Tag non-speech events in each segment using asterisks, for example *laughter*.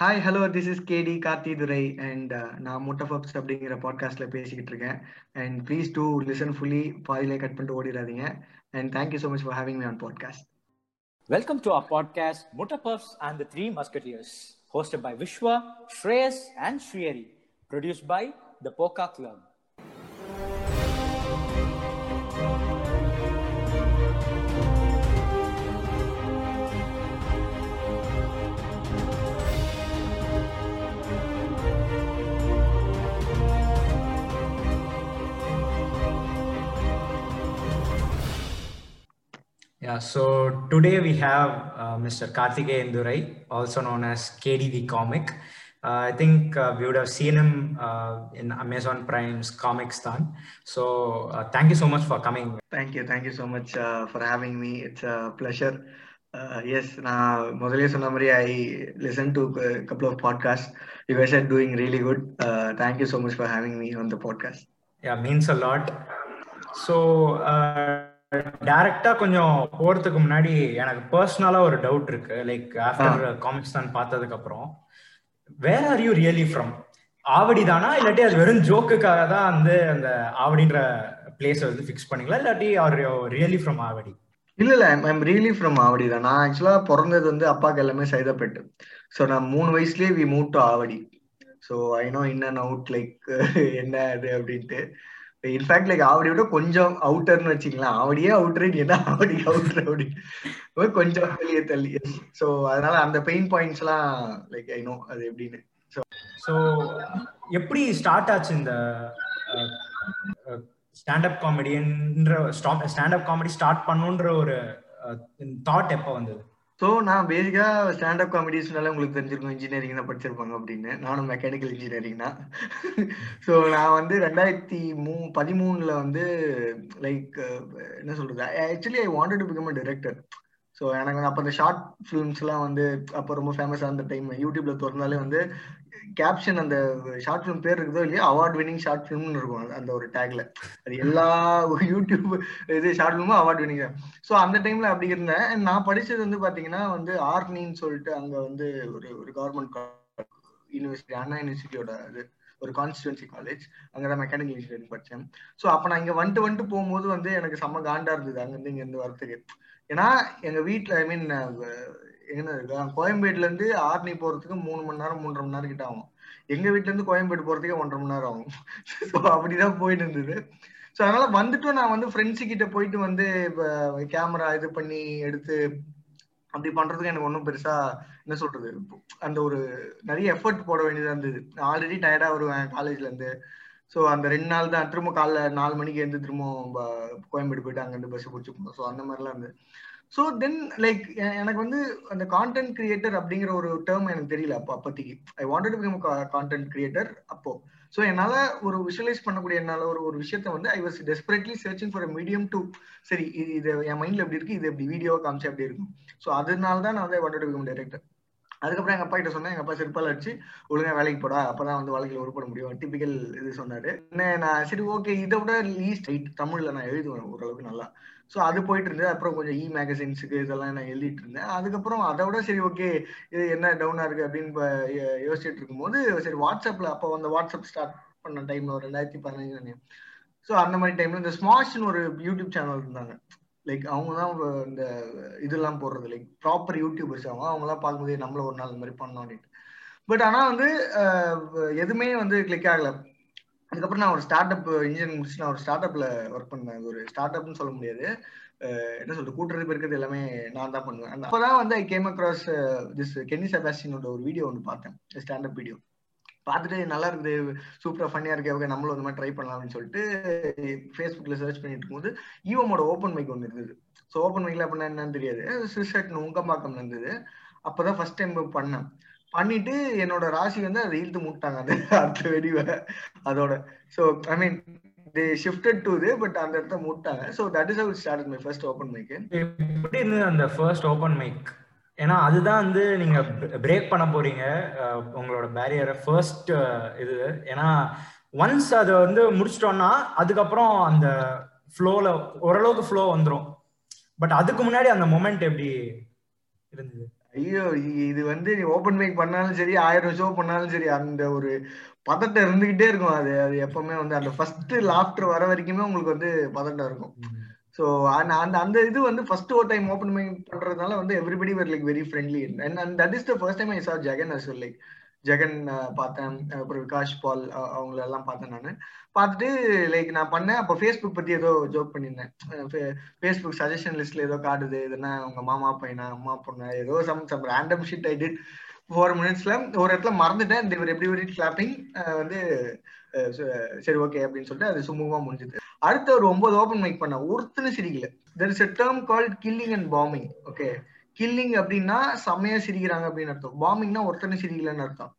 Hi hello this is K D Karthi Durai and நான் முட்டஃபப்ஸ் அப்படிங்கிற பாட்காஸ்ட்ல பேசிக்கிட்டு இருக்கேன். And please do listen fully பாதிலே cut பண்ணிட்டு ஓடிடாதீங்க. And thank you so much for having me on podcast welcome to our podcast Mutta and and the Three Musketeers, hosted by Vishwa, Shreyas, and Shriyari, produced by the Poka Yeah, so today we have uh, Mr. Karthikeyan Durai, also known as KD the Comic. Uh, I think uh, we would have seen him uh, in Amazon Prime's Comic Stan. So uh, thank you so much for coming. Thank you thank you so much for having me it's a pleasure yes நான் முதலே சொன்ன மாதிரி I listen to couple of podcast you guys are doing really good uh, thank you so much for having me on the podcast Yeah, means a lot. So டேரக்டா கொஞ்சம் போறதுக்கு முன்னாடி எனக்கு பர்சனலா ஒரு டவுட் இருக்கு. லைக் ஆஃப்டர் காமிக்ஸ் தான் பார்த்ததுக்கு அப்புறம். Where are you really from Avadi தானா? இல்லாட்டி அது வெறும் ஜோக்குக்காக தான் வந்து அந்த ஆவடின்ற பிளேஸை வந்து ஃபிக்ஸ் பண்ணீங்களா? இல்லாட்டி ஆர் ரியலி ஃப்ரம் ஆவடி? இல்ல இல்ல ஐம் ரியலி ஃப்ரம் ஆவடி தான். நான் ஆக்சுவலா பிறந்தது வந்து அப்பாக்கு எல்லாமே சைதாப்பேட்டு. ஸோ நான் மூணு வயசுலயே we move to Avadi. So I know in and out like என்ன அது அப்படின்ட்டு. இன்ஃபேக்ட் லைக் ஆவடி விட கொஞ்சம் அவுட்டர்னு வச்சுக்கலாம் ஆவடியே அவுட்டர் என்ன ஆவடி அவுட்டர் அப்படி. கொஞ்சம் வெளியே தள்ளி. ஸோ அதனால அந்த பெயின் பாயிண்ட்ஸ் எல்லாம் லைக் ஐ நோ அது எப்படின்னு. ஸோ எப்படி ஸ்டார்ட் ஆச்சு இந்த ஸ்டாண்டப் காமெடின்ற ஸ்டாண்டப் காமெடி ஸ்டார்ட் பண்ணுன்ற ஒரு uh, தாட் எப்போ வந்தது? ஸோ நான் பேசிக்கா ஸ்டாண்டப் காமெடிஸ்னால உங்களுக்கு தெரிஞ்சிருக்கும். இன்ஜினியரிங் தான் படிச்சிருப்பாங்க அப்படின்னு. நானும் மெக்கானிக்கல் இன்ஜினியரிங் தான். *laughs* ஸோ நான் வந்து ரெண்டாயிரத்தி மூ பதிமூணுல வந்து லைக் என்ன சொல்றது? Actually I wanted to become a director so எனக்கு அப்போ அந்த ஷார்ட் ஃபிலிம்ஸ்லாம் வந்து அப்போ ரொம்ப ஃபேமஸாக அந்த டைம் யூடியூப்ல திறந்தாலே வந்து கேப்ஷன் அந்த ஷார்ட் ஃபிலிம் பேர் இருக்குதோ இல்லையா அவார்ட் வினிங் ஷார்ட் ஃபிலிம்னு இருக்கும் அந்த ஒரு டேக்ல அது எல்லா *laughs* யூடியூப் இது ஷார்ட் ஃபிலிமும் அவார்ட் வினிங் ஸோ அந்த டைம்ல அப்படி இருந்தேன். நான் படிச்சது வந்து பாத்தீங்கன்னா வந்து ஆர்னின்னு சொல்லிட்டு அங்க வந்து ஒரு ஒரு கவர்மெண்ட் யூனிவர்சிட்டி அண்ணா யூனிவர்சிட்டியோட இது ஒரு கான்ஸ்டுவன்சி காலேஜ் அங்கதான் மெக்கானிக்கல் இன்ஜினியரிங் படித்தேன் ஸோ அப்ப நான் இங்க வந்துட்டு வந்துட்டு போகும்போது வந்து எனக்கு செம்ம காண்டா இருந்தது. அங்கிருந்து இங்க இருந்து வரத்துக்கு ஏன்னா எங்க வீட்டுல ஐ மீன் என்ன இருக்கு? கோயம்பேடுல இருந்து ஆர்னி போறதுக்கு மூணு மணி நேரம் மூன்றரை மணி நேரம் கிட்ட ஆகும். எங்க வீட்டுல இருந்து கோயம்பேடு போறதுக்கே ஒன்றரை மணி நேரம் ஆகும். ஸோ அப்படிதான் போயிட்டு இருந்தது. ஸோ அதனால வந்துட்டு நான் வந்து ஃப்ரெண்ட்ஸு கிட்ட போயிட்டு வந்து இப்போ கேமரா இது பண்ணி எடுத்து அப்படி பண்றதுக்கு எனக்கு ஒன்றும் பெருசா என்ன சொல்றது? அந்த ஒரு நிறைய எஃபர்ட் போட வேண்டியதா இருந்தது. ஆல்ரெடி டயர்டா வருவேன் காலேஜ்ல இருந்து. ஸோ அந்த ரெண்டு நாள் தான். திரும்ப காலைல நாலு மணிக்கு இருந்து திரும்ப கோயம்பேடு போயிட்டு அங்கேருந்து பஸ் பிடிச்சி போனோம். ஸோ அந்த மாதிரிலாம் இருந்தது. ஸோ தென் லைக் எனக்கு வந்து அந்த கான்டென்ட் கிரியேட்டர் அப்படிங்கிற ஒரு டேர்ம் எனக்கு தெரியல அப்போ அப்போதைக்கு. I wanted become content creator அப்போ. ஸோ என்னால் ஒரு விஷுவலைஸ் பண்ணக்கூடிய என்னால் ஒரு ஒரு விஷயத்த வந்து I was desperately searching for medium to சரி இது இது என் மைண்ட்ல எப்படி இருக்கு? இது எப்படி வீடியோ காமிச்சா எப்படி இருக்கும்? ஸோ அதனால தான் நான் வந்து ஐ வாண்டட் பிகம் டைரக்டர் அதுக்கப்புறம் எங்க அப்பா கிட்ட சொன்னேன் எங்க அப்பா செருப்பால் அடிச்சு ஒழுங்கா வேலைக்கு போடா அப்பதான் வந்து வாழ்க்கையில உருப்பட முடியும். டிபிக்கல் இது சொன்னாரு. என்ன நான் சரி ஓகே இதை விட லீஸ்ட் தமிழ்ல நான் எழுதுவேன் ஓரளவுக்கு நல்லா. ஸோ அது போயிட்டு இருந்தது. அப்புறம் கொஞ்சம் இ மேகசின்ஸுக்கு இதெல்லாம் நான் எழுதிட்டு இருந்தேன். அதுக்கப்புறம் அதை விட சரி ஓகே இது என்ன டவுனா இருக்கு அப்படின்னு யோசிச்சுட்டு இருக்கும்போது சரி வாட்ஸ்அப்ல அப்போ அந்த வாட்ஸ்அப் ஸ்டார்ட் பண்ண டைம்ல ஒரு ரெண்டாயிரத்தி பதினஞ்சு ஸோ அந்த மாதிரி டைம்ல இந்த ஸ்மாஷ்னு ஒரு யூடியூப் சேனல் இருந்தாங்க. லைக் அவங்க தான் இந்த இதெல்லாம் போடுறது. லைக் ப்ராப்பர் யூடியூபர்ஸ் அவங்க. அவங்களாம் பார்க்கும்போது நம்மள ஒரு நாள் இந்த மாதிரி பண்ணோம் அப்படின்ட்டு. பட் ஆனால் வந்து எதுவுமே வந்து கிளிக் ஆகல. அதுக்கப்புறம் நான் ஒரு ஸ்டார்ட் அப் இன்ஜினியரிங் முடிச்சு நான் ஒரு ஸ்டார்ட் அப்ல ஒர்க் பண்ணேன். ஒரு ஸ்டார்ட் அப்னு சொல்ல முடியாது. என்ன சொல்றது? கூட்டுறது இருக்கிறது எல்லாமே நான் தான் பண்ணுவேன். அப்போதான் வந்து I came across this Kenny செபாஸ்டினோட ஒரு வீடியோ ஒன்று பார்த்தேன். ஸ்டாண்ட் அப் வீடியோ பார்த்துட்டு நல்லா இருக்குது சூப்பரா ஃபன்னியா இருக்கு ஓகே நம்மளும் இந்த மாதிரி ட்ரை பண்ணலாம் அப்படின்னு சொல்லிட்டு ஃபேஸ்புக்ல சர்ச் பண்ணிட்டு இருக்கும்போது ஈவமோட ஓப்பன் மைக் ஒன்று இருந்தது. ஸோ ஓப்பன் மைக்ல அப்படின்னா என்னன்னு தெரியாது. சிசட் உங்கம்பாக்கம் இருந்தது. அப்பதான் ஃபர்ஸ்ட் டைம் பண்ணேன். பண்ணிட்டு என்னோட ராசி வந்து அதை இழுத்து முட்டாங்க அந்த அடுத்த வெடிவை. அதோட so I mean they shifted to இது பட் அந்த இடத்த முட்டாங்க so that is how start my first open mic எப்படி இருந்தது அந்த ஃபர்ஸ்ட் ஓப்பன் மைக் ஏன்னா அதுதான் வந்து நீங்க பிரேக் பண்ண போறீங்க. உங்களோட பேரியரை ஃபர்ஸ்ட் இது. ஏன்னா ஒன்ஸ் அதை வந்து முடிச்சிட்டோம்னா அதுக்கப்புறம் அந்த ஃப்ளோல ஓரளவுக்கு ஃப்ளோ வந்துடும் பட் அதுக்கு முன்னாடி அந்த மொமெண்ட் எப்படி இருந்தது? ஐயோ இது வந்து நீ ஓபன் மைக் பண்ணாலும் சரி ஆயிரம் ஷோ பண்ணாலும் சரி அந்த ஒரு பதட்டம் இருந்துகிட்டே இருக்கும். அது அது எப்பவுமே வந்து அந்த ஃபர்ஸ்ட் லாஃப்டர் வர வரைக்குமே உங்களுக்கு வந்து பதட்டம் இருக்கும். ஸோ அந்த அந்த அந்த இது வந்து ஃபர்ஸ்ட் ஒரு டைம் ஓப்பன் பண்ணி பண்றதுனால வந்து everybody were like very friendly and and that is the first time I saw Jagan as like Jagan பார்த்தேன். அப்புறம் விகாஷ் பால் அவங்களெல்லாம் அவங்கள எல்லாம் பார்த்தேன் நான். பார்த்துட்டு லைக் நான் பண்ணேன். அப்போ ஃபேஸ்புக் பத்தி ஏதோ ஜோக் பண்ணியிருந்தேன். ஃபேஸ்புக் சஜஷன் லிஸ்ட்ல ஏதோ காட்டுது. எதுனா உங்க மாமா பையனா அம்மா பொண்ணு ஏதோ some some random shit I did four மினிட்ஸ்ல ஒரு இடத்துல மறந்துட்டேன். இந்த எப்படி வெரி கிளாப்பிங் வந்து ச- சரி ஓகே அப்படின்னு சொல்லிட்டு அது சுமூகமா முடிஞ்சது. அடுத்த ஒரு ஒன்பது ஓபன் மைக் பண்ண ஒருத்தனும் சிரிக்கல. There is a term called killing and bombing okay killing அப்படின்னா செம்மையா சிரிக்கிறாங்க அப்படின்னு அர்த்தம். பாம்பிங்னா ஒருத்தனும் சிரிக்கலன்னு அர்த்தம்.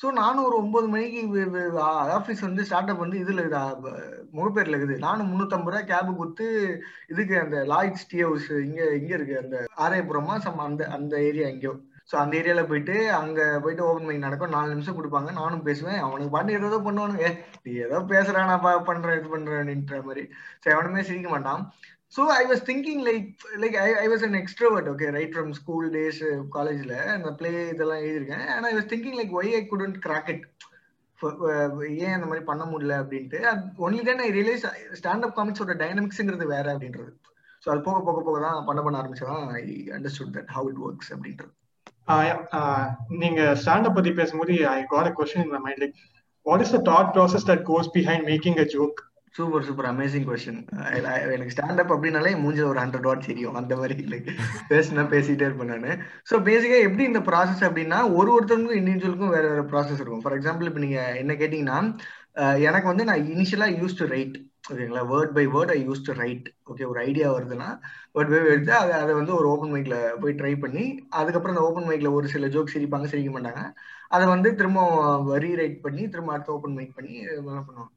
ஸோ நானும் ஒரு ஒன்பது மணிக்கு ஆஃபீஸ் வந்து ஸ்டார்ட் அப் வந்து இதுல முகப்பேரில் முகப்பேர்ல இருக்குது. நானும் முந்நூற்றம்பது ரூபா கேபு கொடுத்து இதுக்கு அந்த லாய்ட்ஸ் டீ ஹவுஸ் இங்க இங்க இருக்கு. அந்த ஆரையபுரமா சம் அந்த அந்த ஏரியா எங்கேயோ ஸோ அந்த ஏரியாவில் போயிட்டு அங்கே போயிட்டு ஓப்பன் மைக் நடக்கும். நாலு நிமிஷம் கொடுப்பாங்க. நானும் பேசுவேன். அவனுக்கு பாட்டு ஏதோ பண்ணுவானுங்க. நீ ஏதோ பேசுறான் நான் பா- பண்றேன் இது பண்ணுறேன்ற மாதிரி. ஸோ எவனுமே சிரிக்க மாட்டான். So I was thinking like like I I was an extrovert okay right from school days காலேஜில் அந்த பிளே இதெல்லாம் எழுதியிருக்கேன். And I was thinking like why I couldn't crack it ஏன் அந்த மாதிரி பண்ண முடியல அப்படின்ட்டு. Only then I realise stand up காமிக்ஸோட டைனமிக்ஸுங்கிறது வேற அப்படின்றது. ஸோ அது போக போக போக தான் பண்ண பண்ண ஆரம்பிச்சதான். I understood that how it works அப்படின்றது. நீங்க ஸ்டாண்டப் பத்தி பேசும்போது I got a question in mind like what is the thought process that goes behind making a joke super super amazing question எனக்கு ஸ்டாண்டப் அப்படின்னாலே மூஞ்சில் ஒரு ஹண்ட்ரட் வாட் தெரியும் அந்த மாதிரி லைக் பேசினா பேசிட்டே இருப்பேன் நான். ஸோ பேசிக்கா எப்படி இந்த ப்ராசஸ் அப்படின்னா ஒரு ஒருத்தருக்கும் இண்டிவிஜுவலுக்கும் வேற வேற ப்ராசஸ் இருக்கும். ஃபார் எக்ஸாம்பிள் இப்போ நீங்க என்ன கேட்டீங்கன்னா uh, எனக்கு வந்து நான் இனிஷியலா யூஸ் டு ரைட் ஓகேங்களா word by word I use to write okay ஒரு ஐடியா வருதுன்னா வேர்ட் பை எடுத்து அதை அதை வந்து ஒரு ஓப்பன் மைக்ல போய் ட்ரை பண்ணி அதுக்கப்புறம் அந்த ஓப்பன் மைக்ல ஒரு சில ஜோக் சிரிப்பாங்க சிரிக்க மாட்டாங்க. அதை வந்து திரும்ப ரீரைட் பண்ணி திரும்ப அடுத்த ஓப்பன் மைக் பண்ணி என்ன பண்ணுவாங்க.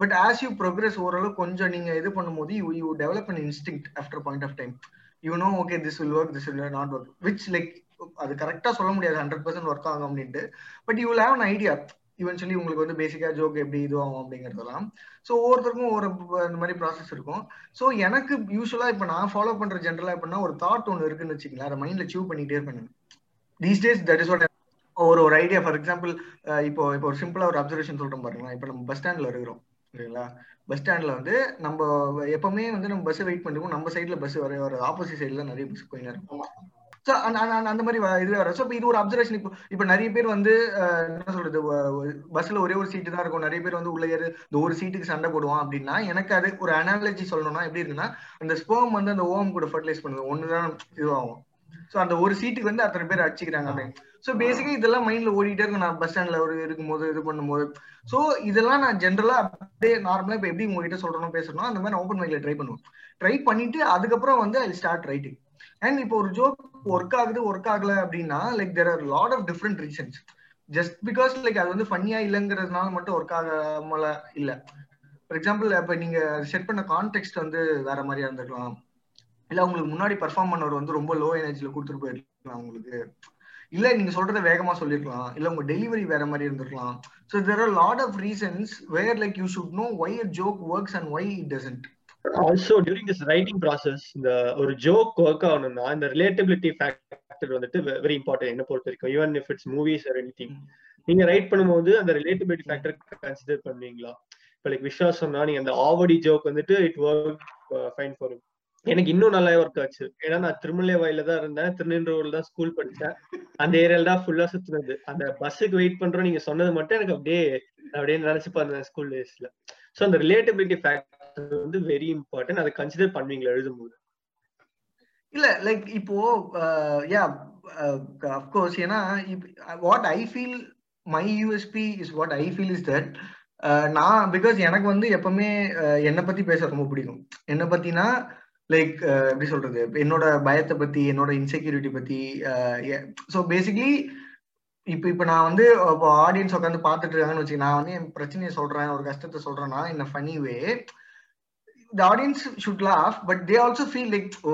பட் ஆஸ் யூ ப்ரோக்ரஸ் ஓரளவு கொஞ்சம் நீங்க இது பண்ணும்போது you you develop an instinct after point of time you know okay this will work this will not work which like அது கரெக்டா சொல்ல முடியாது ஹண்ட்ரட் பர்சன்ட் ஒர்க் ஆகும் அப்படின்ட்டு. But you will have an idea eventually உங்களுக்கு வந்து பேசிக்கா joke எப்படி இதுவாகும் அப்படிங்கிறதெல்லாம். ஸோ ஒவ்வொருத்தருக்கும் ஒரு இந்த மாதிரி ப்ராசஸ் இருக்கும். ஸோ எனக்கு யூஸ்வலா இப்போ நான் ஃபாலோ பண்ற ஜென்ரலா எப்படின்னா ஒரு தாட் ஒன்று இருக்குன்னு வச்சுக்கலாம் அதை மைண்ட்ல சூவ் பண்ணிட்டே இருப்பேன் these days that is what ஒரு ஒரு ஐடியா ஃபார் எக்ஸாம்பிள் இப்போ இப்போ ஒரு சிம்பிளா ஒரு அப்சர்வேஷன் சொல்றோம் பாருங்களேன். இப்போ நம்ம பஸ் ஸ்டாண்ட்ல இருக்கிறோம் சரிங்களா பஸ் ஸ்டாண்ட்ல வந்து நம்ம எப்பவுமே வந்து நம்ம பஸ் வெயிட் பண்ணிருக்கோம். நம்ம சைட்ல பஸ் வர வர ஆப்போசிட் சைட்ல நிறைய பஸ் போயின்னு இருக்கும். ஸோ அந்த மாதிரி இதுவே வரும் ஸோ இப்போ இது ஒரு அப்சர்வேஷன் இப்போ இப்போ நிறைய பேர் வந்து என்ன சொல்றது பஸ்ல ஒரே ஒரு சீட்டு தான் இருக்கும். நிறைய பேர் வந்து உள்ள ஏறு இந்த ஒரு சீட்டுக்கு சண்டை போடுவான் அப்படின்னா எனக்கு அது ஒரு அனாலஜி சொல்லணும்னா எப்படி இருக்குன்னா அந்த ஸ்போம் வந்து அந்த ஓம் கூட ஃபர்டிலைஸ் பண்ணுது. ஒண்ணுதான் இதுவாகும். ஸோ அந்த ஒரு சீட்டுக்கு வந்து அத்தனை பேர் அடிச்சுக்கிறாங்க அப்படின்னு. ஸோ பேசிக்கா இதெல்லாம் மைண்ட்ல ஓடிட்டே இருக்கும். நான் பஸ் ஸ்டாண்ட்ல ஒரு இருக்கும்போது இது பண்ணும்போது. ஸோ இதெல்லாம் நான் ஜென்ரலா அப்படியே நார்மலா இப்போ எப்படி உங்ககிட்ட சொல்றணும் பேசணும் அந்த மாதிரி ஓப்பன் மைக்ல ட்ரை பண்ணுவேன். ட்ரை பண்ணிட்டு அதுக்கப்புறம் வந்து ஐ ஸ்டார்ட் ரைட்டிங் அண்ட் இப்போ ஒரு ஜோக் ஒர்க் ஆகுது ஒர்க் ஆகல அப்படின்னா like there are lot of different reasons just because like அது வந்து ஃபன்னியா இல்லைங்கிறதுனால மட்டும் ஒர்க் ஆகாமல இல்ல. ஃபார் எக்ஸாம்பிள் இப்ப நீங்க செட் பண்ண கான்டெக்ட் வந்து வேற மாதிரியா இருந்திருக்கலாம். இல்ல உங்களுக்கு முன்னாடி பெர்ஃபார்ம் பண்ணவர் வந்து ரொம்ப லோ எனர்ஜில கொடுத்துட்டு போயிருக்கலாம் உங்களுக்கு. இல்ல நீங்க சொல்றத வேகமா சொல்லிருக்கலாம். இல்ல உங்க டெலிவரி வேற மாதிரி இருந்திருக்கலாம். So there are lot of reasons where like you should know why a joke works and why it doesn't also during this writing process இந்த ஒரு ஜோக் ஒர்க் ஆகணும்னா இந்த ரிலேட்டபிலிட்டி ஃபேக்டர் வந்துட்டு வெரி இம்பார்ட்டன்ட் என்ன பொறுத்த வரைக்கும். Even if it's movies or any thing நீங்க write பண்ணும்போது அந்த ரிலேட்டபிலிட்டி ஃபேக்டர் கன்சிடர் பண்ணுவீங்களா? இப்போ லைக் விஸ்வாஸ் சொன்னா நீங்க அந்த ஆவடி ஜோக் வந்துட்டு இட் ஒர்க் ஃபைன் ஃபார் எனக்கு இன்னும் நல்லா ஒர்க் ஆச்சு. ஏன்னா நான் திருமலை வாயில தான் இருந்தேன். திருநின்றூர்ல தான் ஸ்கூல் படிச்சேன். அந்த ஏரியால தான் ஃபுல்லா சுத்துனது. அந்த பஸ்ஸுக்கு வெயிட் பண்றோம் நீங்க சொன்னது மட்டும் எனக்கு அப்படியே அப்படியே நினைச்சு பார்த்தேன் ஸ்கூல் டேஸ்ல சோ அந்த ரிலேட்டபிலிட்டி ஃபேக்டர் வந்து வெரி இம்பார்ட்டன்ட் அதை கன்சிடர் பண்ணுவீங்களா எழுதும்போது? இல்ல லைக் இப்போ uh, யா அஃப்கோர்ஸ் uh, ஏன்னா what I feel my USP is what I feel is that நான் பிகாஸ் எனக்கு வந்து எப்பவுமே uh, என்னை பத்தி பேச ரொம்ப பிடிக்கும். என்னை பத்தினா லைக் எப்படி சொல்றது? என்னோட பயத்தை பத்தி என்னோட இன்செக்யூரிட்டி பத்தி ஸோ பேசிக்லி இப்போ இப்போ நான் வந்து ஆடியன்ஸ் உட்காந்து பாத்துட்டு இருக்காங்கன்னு வச்சு நான் வந்து என் பிரச்சனையை சொல்றேன் ஒரு கஷ்டத்தை சொல்றேன்னா என்ன funny way the audience should laugh but they also feel like oh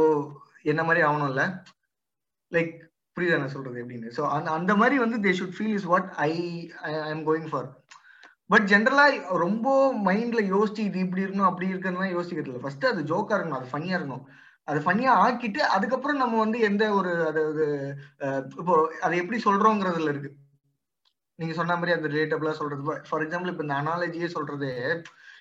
என்ன மாதிரி ஆகணும்ல? லைக் புரியுதா நான் சொல்றது எப்படின்னு? ஸோ அந்த அந்த மாதிரி வந்து they should feel is what I I am going for but ஜென்ரலா ரொம்ப மைண்ட்ல யோசிச்சு இது இப்படி இருக்கணும் அப்படி இருக்குன்னு யோசிக்கிறது இல்லை. ஃபர்ஸ்ட் அது ஜோக்கா இருக்கணும் அது ஃபனியா இருக்கணும். அதை ஃபனியா ஆக்கிட்டு அதுக்கப்புறம் நம்ம வந்து எந்த ஒரு அதாவது இப்போ அதை எப்படி சொல்றோங்கிறதுல இருக்கு. நீங்க சொன்ன மாதிரி அந்த ரிலேட்டபிளா சொல்றது. ஃபார் எக்ஸாம்பிள் இப்ப இந்த அனாலஜியே சொல்றது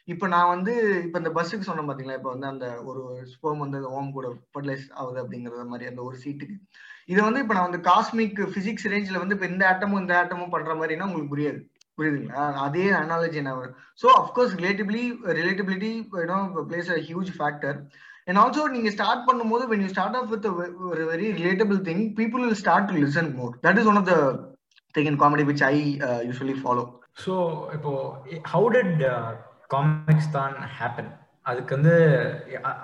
இப்ப நான் வந்து இப்ப இந்த பஸ்ஸுக்கு சொன்னேன் பாத்தீங்களா? இப்ப வந்து அந்த ஒரு ஸ்போம் வந்து ஓம் கூட ஃபர்டிலைஸ் ஆகுது அப்படிங்கறத மாதிரி அந்த ஒரு சீட்டுக்கு இதை வந்து இப்ப நான் வந்து காஸ்மிக் பிசிக்ஸ் ரேஞ்சில் வந்து இப்ப இந்த ஆட்டமும் இந்த ஆட்டமும் பண்ற மாதிரினா உங்களுக்கு புரியாது. புரியுதுங்களா? அதே அனாலஜி என்ன வரும் so of course relatively relatability you know plays a huge factor and also நீங்க ஸ்டார்ட் பண்ணும்போது when you start off with ஒரு very relatable thing people will start to listen more that is one of the thing in comedy which I usually follow so இப்போ how did comics தான் happen அதுக்கு வந்து